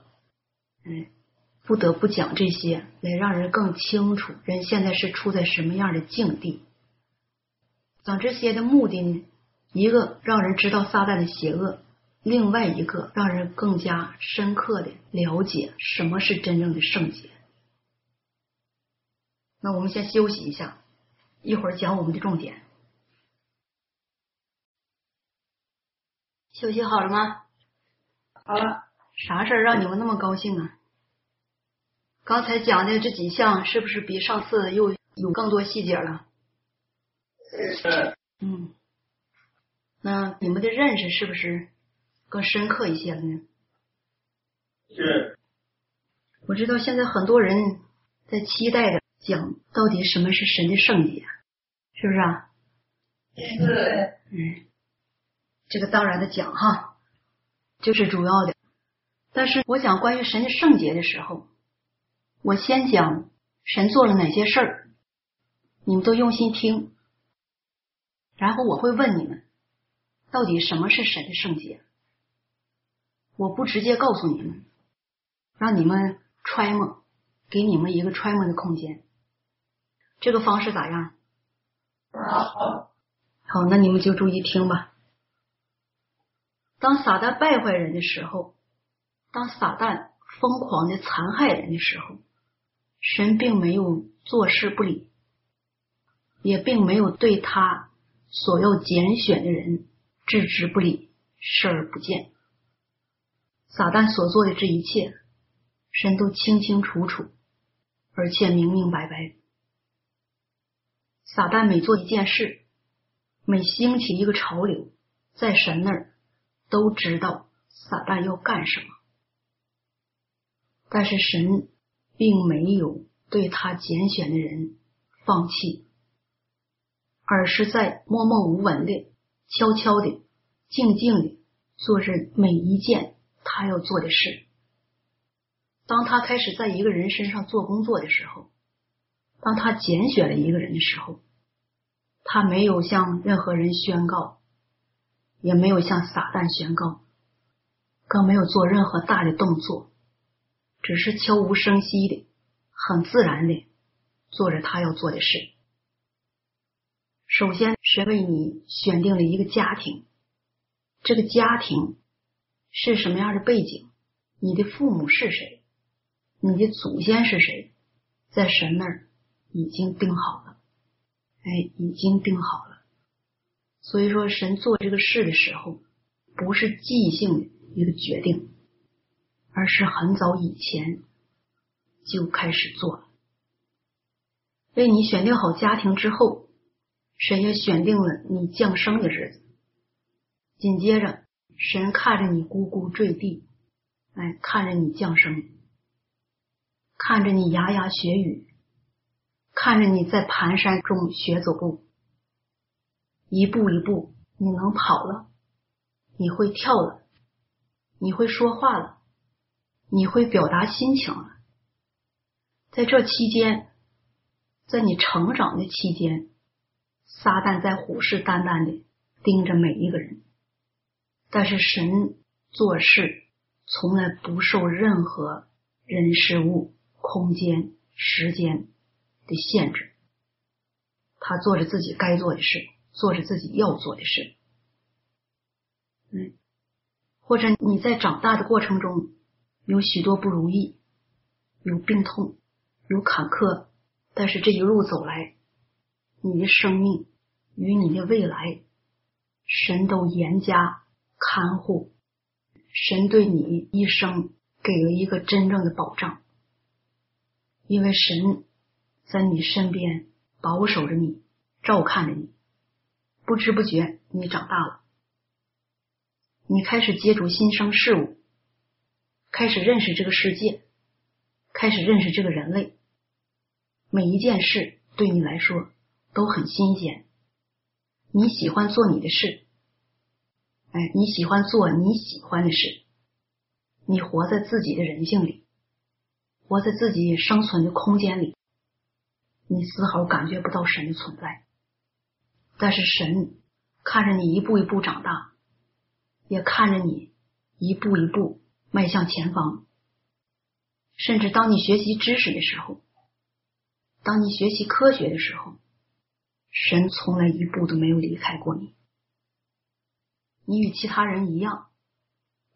嗯。不得不讲这些，来让人更清楚人现在是处在什么样的境地。讲这些的目的呢，一个让人知道撒旦的邪恶，另外一个让人更加深刻的了解什么是真正的圣洁。那我们先休息一下，一会儿讲我们的重点。休息好了吗？好了。啥事儿让你们那么高兴啊？刚才讲的这几项是不是比上次又有更多细节了？是。嗯，那你们的认识是不是更深刻一些了呢？是。我知道现在很多人在期待着讲到底什么是神的圣洁，是不是啊？是。嗯，这个当然的讲哈，就是主要的。但是我讲关于神的圣洁的时候。我先讲神做了哪些事儿，你们都用心听，然后我会问你们，到底什么是神的圣洁？我不直接告诉你们，让你们揣摩，给你们一个揣摩的空间。这个方式咋样？好，好，那你们就注意听吧。当撒旦败坏人的时候，当撒旦疯狂的残害人的时候。神并没有坐视不理，也并没有对他所要拣选的人置之不理、视而不见。撒旦所做的这一切，神都清清楚楚，而且明明白白。撒旦每做一件事，每兴起一个潮流，在神那儿都知道撒旦要干什么，但是神。并没有对他拣选的人放弃，而是在默默无闻的、悄悄的、静静的做着每一件他要做的事。当他开始在一个人身上做工作的时候，当他拣选了一个人的时候，他没有向任何人宣告，也没有向撒旦宣告，更没有做任何大的动作。只是悄无声息的、很自然的做着他要做的事。首先，是为你选定了一个家庭，这个家庭是什么样的背景？你的父母是谁？你的祖先是谁？在神那儿已经定好了，哎，已经定好了。所以说，神做这个事的时候，不是即兴的一个决定。而是很早以前就开始做了。为你选定好家庭之后，神也选定了你降生的日子。紧接着，神看着你咕咕坠地，哎，看着你降生，看着你牙牙学语，看着你在蹒跚中学走路，一步一步，你能跑了，你会跳了，你会说话了。你会表达心情了，在这期间，在你成长的期间，撒旦在虎视眈眈的盯着每一个人，但是神做事从来不受任何人事物、空间、时间的限制，他做着自己该做的事，做着自己要做的事。嗯，或者你在长大的过程中有许多不如意，有病痛，有坎坷，但是这一路走来，你的生命与你的未来，神都严加看护，神对你一生给了一个真正的保障，因为神在你身边保守着你，照看着你，不知不觉你长大了。你开始接触新生事物，开始认识这个世界，开始认识这个人类。每一件事对你来说都很新鲜。你喜欢做你的事，哎，你喜欢做你喜欢的事。你活在自己的人性里，活在自己生存的空间里，你丝毫感觉不到神的存在。但是神看着你一步一步长大。也看着你一步一步迈向前方，甚至当你学习知识的时候，当你学习科学的时候，神从来一步都没有离开过你。你与其他人一样，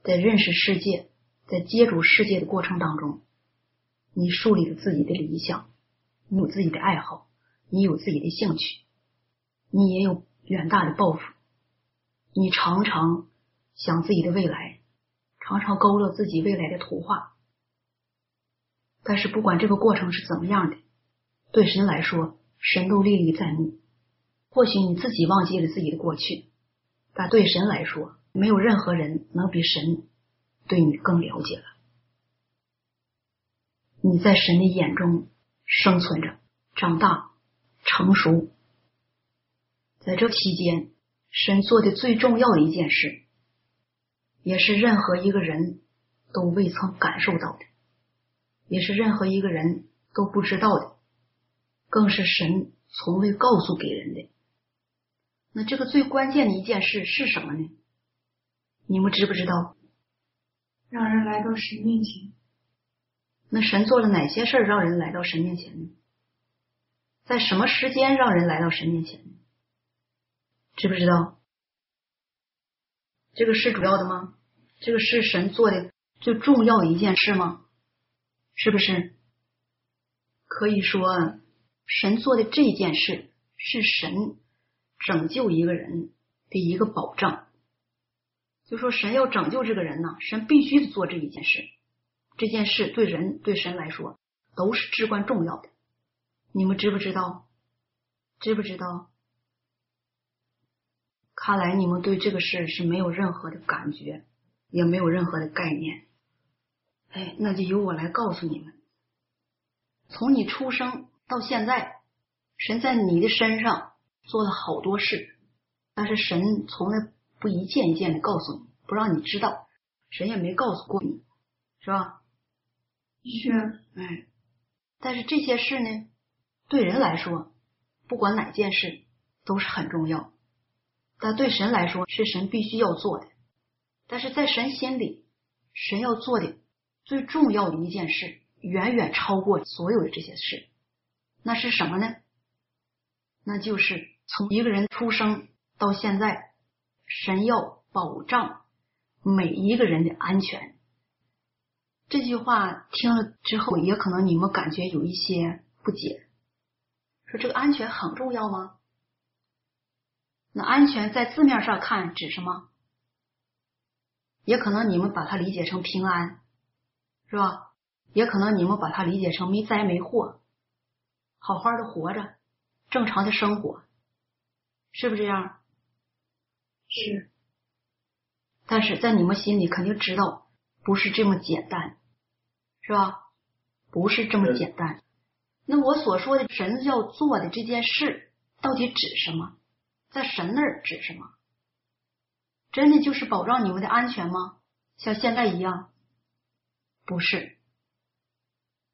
在认识世界、在接触世界的过程当中，你树立了自己的理想，你有自己的爱好，你有自己的兴趣，你也有远大的抱负，你常常。想自己的未来，常常勾勒自己未来的图画。但是不管这个过程是怎么样的，对神来说，神都历历在目。或许你自己忘记了自己的过去，但对神来说，没有任何人能比神对你更了解了。你在神的眼中生存着，长大成熟。在这期间，神做的最重要的一件事。也是任何一个人都未曾感受到的，也是任何一个人都不知道的，更是神从未告诉给人的。那这个最关键的一件事是什么呢？你们知不知道？让人来到神面前。那神做了哪些事儿让人来到神面前呢？在什么时间让人来到神面前呢？知不知道？这个是主要的吗？这个是神做的最重要的一件事吗？是不是？可以说，神做的这件事是神拯救一个人的一个保障。就说神要拯救这个人呢，神必须做这一件事。这件事对人对神来说都是至关重要的。你们知不知道？知不知道？看来你们对这个事是没有任何的感觉，也没有任何的概念。哎，那就由我来告诉你们：从你出生到现在，神在你的身上做了好多事，但是神从来不一件一件的告诉你，不让你知道，神也没告诉过你，是吧？是。哎，但是这些事呢，对人来说，不管哪件事都是很重要。但对神来说，是神必须要做的。但是在神心里，神要做的最重要的一件事，远远超过所有的这些事。那是什么呢？那就是从一个人出生到现在，神要保障每一个人的安全。这句话听了之后，也可能你们感觉有一些不解，说这个安全很重要吗？那安全在字面上看指什么？也可能你们把它理解成平安，是吧？也可能你们把它理解成没灾没祸，好好的活着，正常的生活，是不是这样？是。但是在你们心里肯定知道，不是这么简单，是吧？不是这么简单。那我所说的神要做的这件事，到底指什么？在神那儿指什么？真的就是保障你们的安全吗？像现在一样？不是。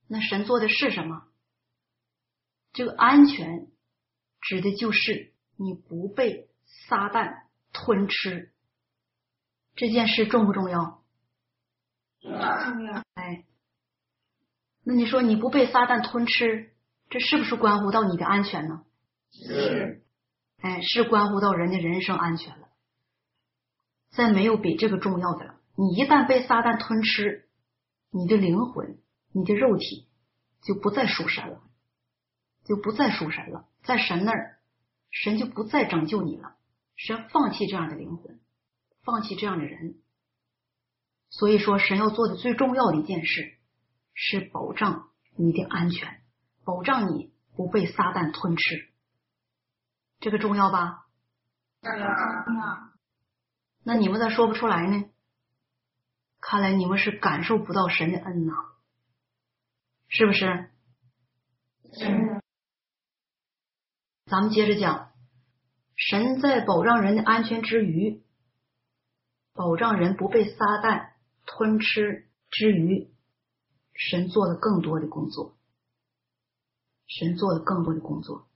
那神做的是什么？这个安全指的就是你不被撒旦吞吃。这件事重不重要？重要。哎，那你说你不被撒旦吞吃，这是不是关乎到你的安全呢？是。哎，是关乎到人的人生安全了。再没有比这个重要的了。你一旦被撒旦吞吃，你的灵魂、你的肉体就不再属神了，就不再属神了。在神那儿，神就不再拯救你了，神放弃这样的灵魂，放弃这样的人。所以说，神要做的最重要的一件事是保障你的安全，保障你不被撒旦吞吃。这个重要吧？那你们咋说不出来呢？看来你们是感受不到神的恩呐，是不是？是。咱们接着讲，神在保障人的安全之余，保障人不被撒旦吞吃之余，神做了更多的工作。神做了更多的工作，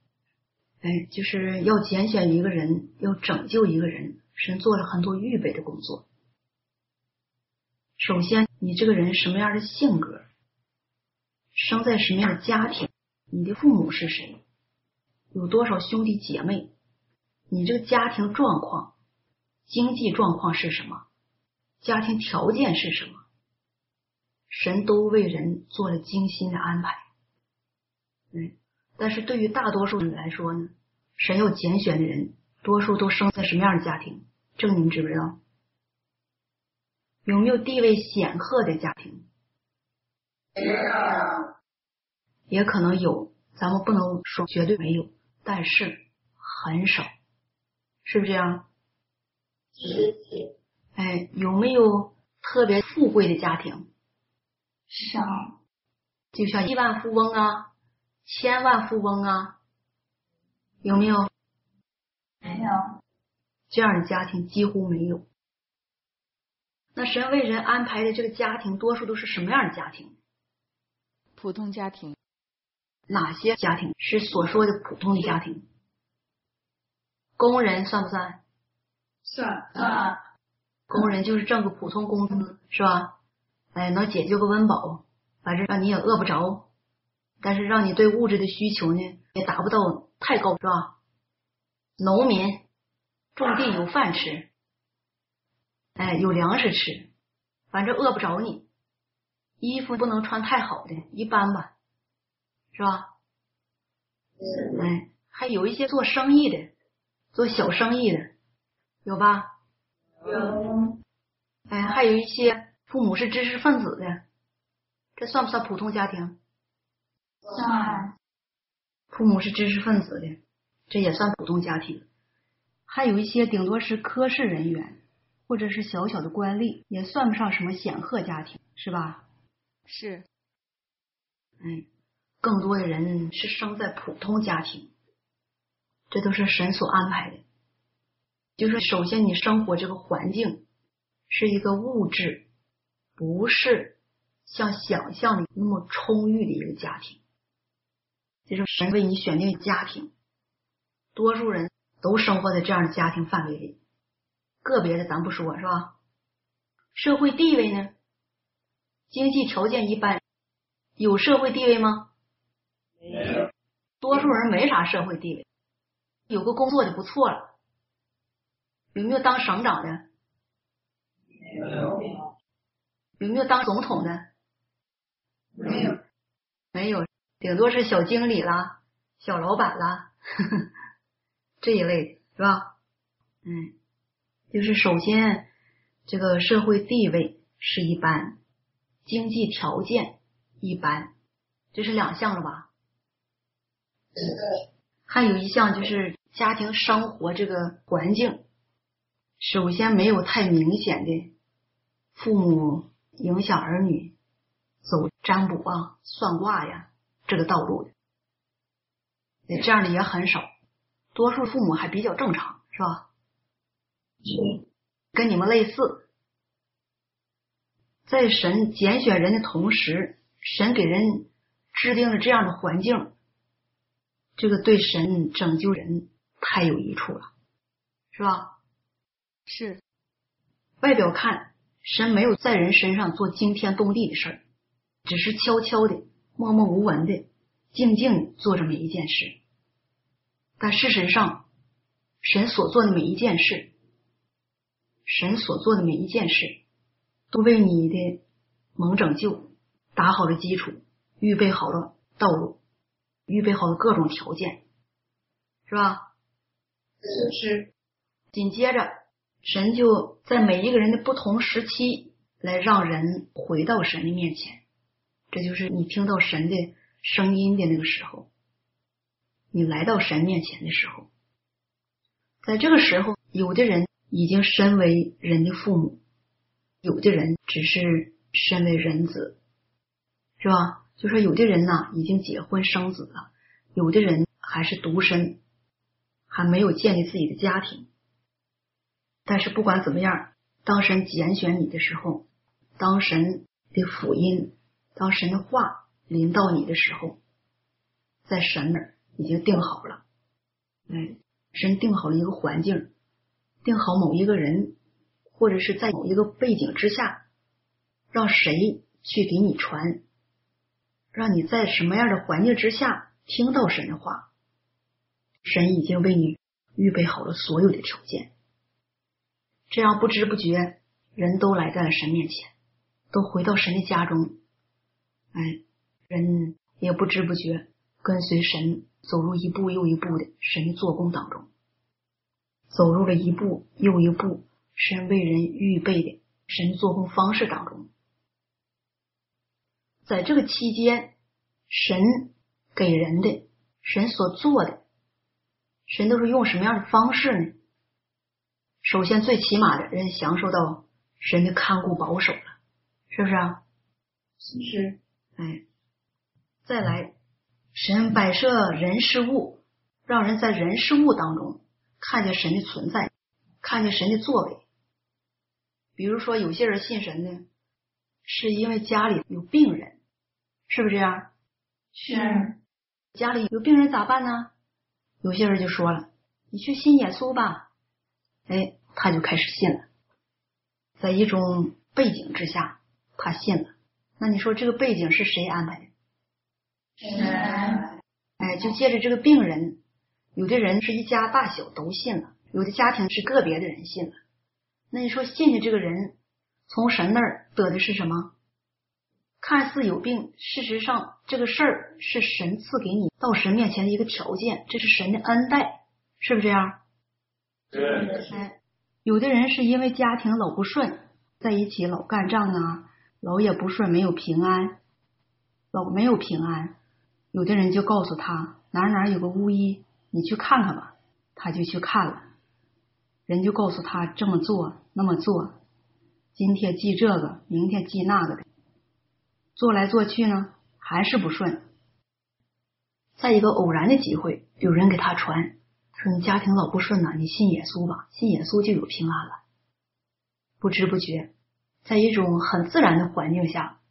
哎，就是要拣选一个人，要拯救一个人，神做了很多预备的工作。首先，你这个人什么样的性格，生在什么样的家庭，你的父母是谁，有多少兄弟姐妹，你这个家庭状况、经济状况是什么，家庭条件是什么，神都为人做了精心的安排。嗯，但是对于大多数人来说呢，神有拣选的人，多数都生在什么样的家庭？这个你们知不知道？有没有地位显赫的家庭？也可能有，咱们不能说绝对没有，但是很少，是不是这样？哎，有没有特别富贵的家庭？少。就像亿万富翁啊。千万富翁啊，有没有？没有，这样的家庭几乎没有。那神为人安排的这个家庭，多数都是什么样的家庭？普通家庭。哪些家庭是所说的普通的家庭？工人算不算？算算。工人就是挣个普通工资，是吧？哎，能解决个温饱，反正让你也饿不着。但是让你对物质的需求呢，也达不到太高，是吧？农民种地有饭吃，哎，有粮食吃，反正饿不着你。衣服不能穿太好的，一般吧，是吧？哎，还有一些做生意的，做小生意的，有吧？有。哎，还有一些父母是知识分子的，这算不算普通家庭？算，父母是知识分子的，这也算普通家庭。还有一些顶多是科室人员，或者是小小的官吏，也算不上什么显赫家庭，是吧？是。嗯，更多的人是生在普通家庭，这都是神所安排的。就是首先你生活这个环境是一个物质，不是像想象的那么充裕的一个家庭。就是神为你选定家庭，多数人都生活在这样的家庭范围里，个别的咱不说，是吧？社会地位呢？经济条件一般，有社会地位吗？没有。多数人没啥社会地位，有个工作就不错了。有没有当省长的？没有。有没有当总统的？没有。没有。顶多是小经理啦，小老板啦，这一类是吧？嗯，就是首先这个社会地位是一般，经济条件一般，这是两项了吧？还有一项就是家庭生活这个环境，首先没有太明显的父母影响儿女走占卜啊、算卦呀。这个道路的，这样的也很少，多数父母还比较正常，是吧？是，跟你们类似，在神拣选人的同时，神给人制定了这样的环境，这个对神拯救人太有益处了，是吧？是，外表看神没有在人身上做惊天动地的事儿，只是悄悄的。默默无闻的，静静做着每一件事，但事实上，神所做的每一件事，神所做的每一件事，都为你的蒙拯救打好了基础，预备好了道路，预备好了各种条件，是吧？是是。紧接着，神就在每一个人的不同时期来让人回到神的面前，这就是你听到神的声音的那个时候，你来到神面前的时候，在这个时候，有的人已经身为人的父母。有的人只是身为人子，是吧？就说有的人呢已经结婚生子了，有的人还是独身，还没有建立自己的家庭。但是不管怎么样，当神拣选你的时候，当神的福音、当神的话临到你的时候，在神那儿已经定好了。哎，神定好了一个环境，定好某一个人。或者是在某一个背景之下，让谁去给你传，让你在什么样的环境之下听到神的话，神已经为你预备好了所有的条件，这样不知不觉人都来在了神面前，都回到神的家中，哎，人也不知不觉跟随神走入一步又一步的神的做工当中，走入了一步又一步。神为人预备的神做工方式当中，在这个期间，神给人的神所做的，神都是用什么样的方式呢？首先，最起码的人享受到神的看顾保守了，是不是啊？是。哎，再来，神摆设人事物，让人在人事物当中看见神的存在，看见神的作为。比如说，有些人信神呢，是因为家里有病人，是不是这样？是。家里有病人咋办呢？有些人就说了：“你去信耶稣吧。”哎，他就开始信了。在一种背景之下，他信了。那你说这个背景是谁安排的？神。哎，就借着这个病人，有的人是一家大小都信了，有的家庭是个别的人信了。那你说信的这个人从神那儿得的是什么？看似有病，事实上这个事儿是神赐给你到神面前的一个条件，这是神的恩待，是不是这样？对。哎，有的人是因为家庭老不顺，在一起老干仗啊，老也不顺，没有平安，老没有平安。有的人就告诉他哪哪有个巫医，你去看看吧，他就去看了。人就告诉他这么做那么做，今天记这个，明天记那个的，做来做去呢还是不顺。在一个偶然的机会，有人给他传说：“你家庭老不顺呐，你信耶稣吧，信耶稣就有平安了。”不知不觉，在一种很自然的环境下，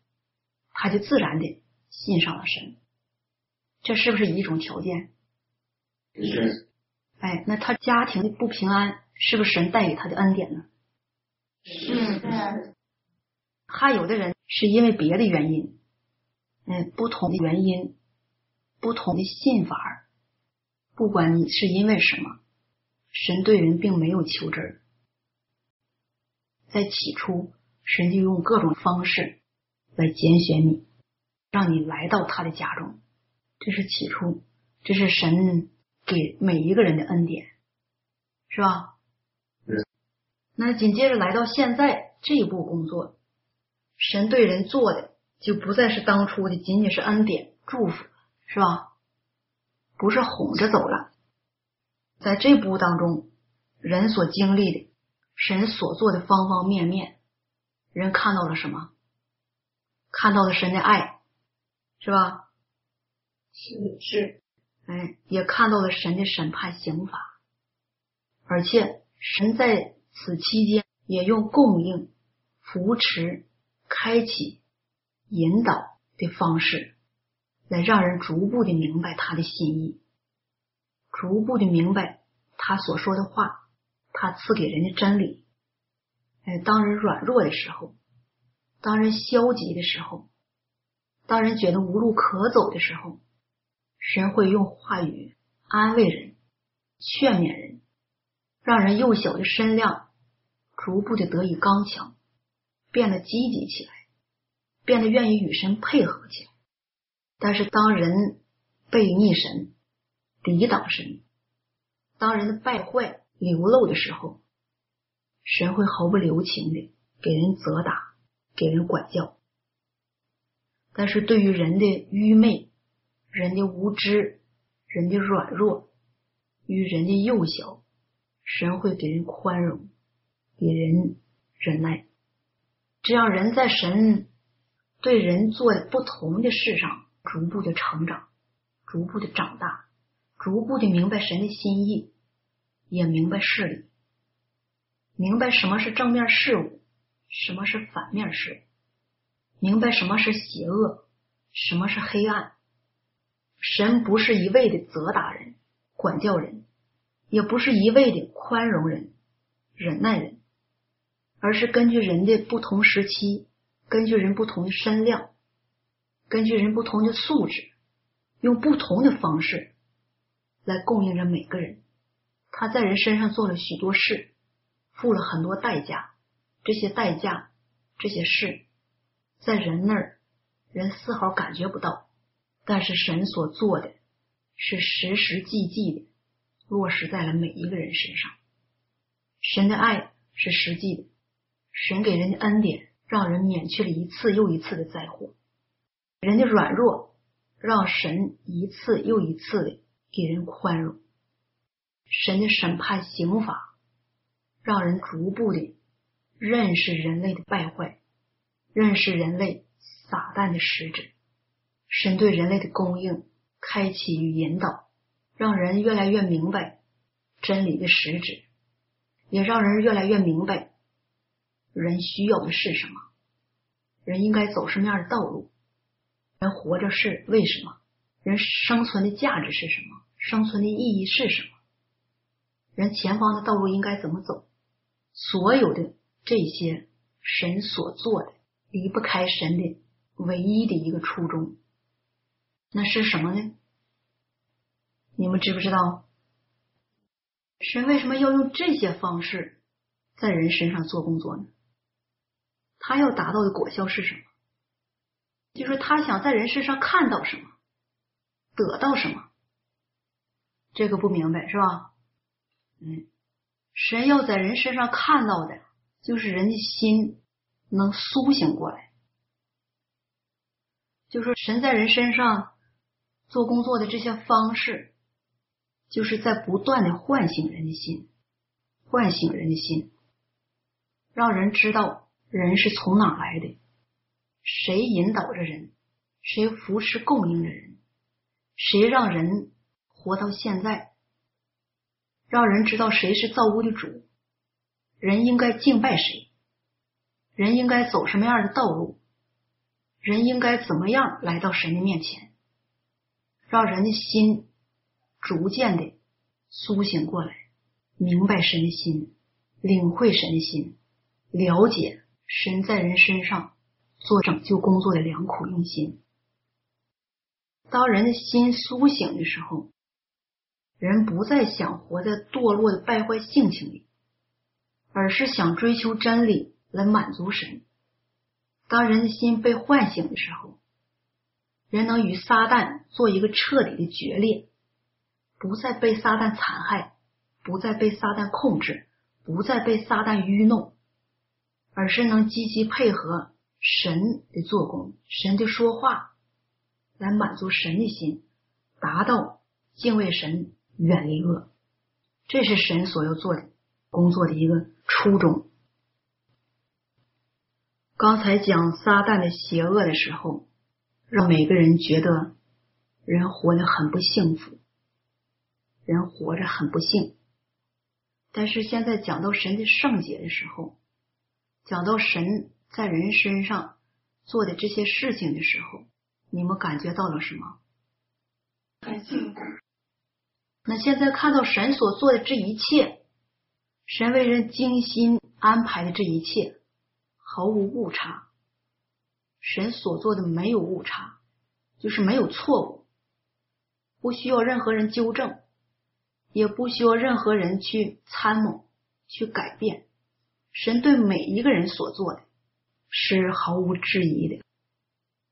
他就自然的信上了神。这是不是一种条件？是。哎，那他家庭的不平安。是不是神带给他的恩典呢？是。还有的人是因为别的原因，嗯，不同的原因，不同的信法不管你是因为什么，神对人并没有求真。在起初，神就用各种方式来拣选你，让你来到他的家中。这是起初，这是神给每一个人的恩典，是吧？那紧接着来到现在这一步工作，神对人做的就不再是当初的仅仅是恩典祝福，是吧？不是哄着走了，在这步当中，人所经历的，神所做的方方面面，人看到了什么？看到了神的爱，是吧？是是，哎，也看到了神的审判刑法，而且神在。此期间，也用供应、扶持、开启、引导的方式，来让人逐步的明白他的心意，逐步的明白他所说的话，他赐给人的真理。哎，当人软弱的时候，当人消极的时候，当人觉得无路可走的时候，神会用话语安慰人、劝勉人，让人幼小的身量。逐步的得以刚强，变得积极起来，变得愿意与神配合起来。但是当人背逆神、抵挡神，当人的败坏流露的时候，神会毫不留情的给人责打，给人管教。但是对于人的愚昧、人的无知、人的软弱与人的幼小，神会给人宽容，给人忍耐。这样人在神对人做的不同的事上，逐步的成长，逐步的长大，逐步的明白神的心意，也明白事理，明白什么是正面事物，什么是反面事物。明白什么是邪恶，什么是黑暗。神不是一味的责打人、管教人，也不是一味的宽容人、忍耐人，而是根据人的不同时期，根据人不同的身量，根据人不同的素质，用不同的方式来供应着每个人。他在人身上做了许多事，付了很多代价，这些代价，这些事。在人那儿，人丝毫感觉不到，但是神所做的是实实际际的落实在了每一个人身上。神的爱是实际的，神给人的恩典让人免去了一次又一次的灾祸，人的软弱让神一次又一次的给人宽容，神的审判刑罚让人逐步的认识人类的败坏。认识人类撒旦的实质，神对人类的供应、开启与引导，让人越来越明白真理的实质，也让人越来越明白人需要的是什么，人应该走什么样的道路，人活着是为什么，人生存的价值是什么，生存的意义是什么，人前方的道路应该怎么走，所有的这些神所做的。离不开神的唯一的一个初衷，那是什么呢？你们知不知道？神为什么要用这些方式在人身上做工作呢？他要达到的果效是什么？就是他想在人身上看到什么，得到什么？这个不明白是吧？嗯，神要在人身上看到的，就是人的心。能苏醒过来，就说神在人身上做工作的这些方式，就是在不断的唤醒人的心，唤醒人的心，让人知道人是从哪来的，谁引导着人，谁扶持供应着人，谁让人活到现在，让人知道谁是造物的主，人应该敬拜谁。人应该走什么样的道路？人应该怎么样来到神的面前？让人的心逐渐的苏醒过来，明白神的心，领会神的心，了解神在人身上做拯救工作的良苦用心。当人的心苏醒的时候，人不再想活在堕落的败坏性情里，而是想追求真理。来满足神。当人心被唤醒的时候，人能与撒旦做一个彻底的决裂，不再被撒旦残害，不再被撒旦控制，不再被撒旦愚弄，而是能积极配合神的做工、神的说话，来满足神的心，达到敬畏神、远离恶。这是神所要做的工作的一个初衷。刚才讲撒旦的邪恶的时候，让每个人觉得人活得很不幸福，人活着很不幸。但是现在讲到神的圣洁的时候，讲到神在人身上做的这些事情的时候，你们感觉到了什么？很幸福。那现在看到神所做的这一切，神为人精心安排的这一切。毫无误差，神所做的没有误差，就是没有错误，不需要任何人纠正，也不需要任何人去参谋、去改变。神对每一个人所做的，是毫无质疑的。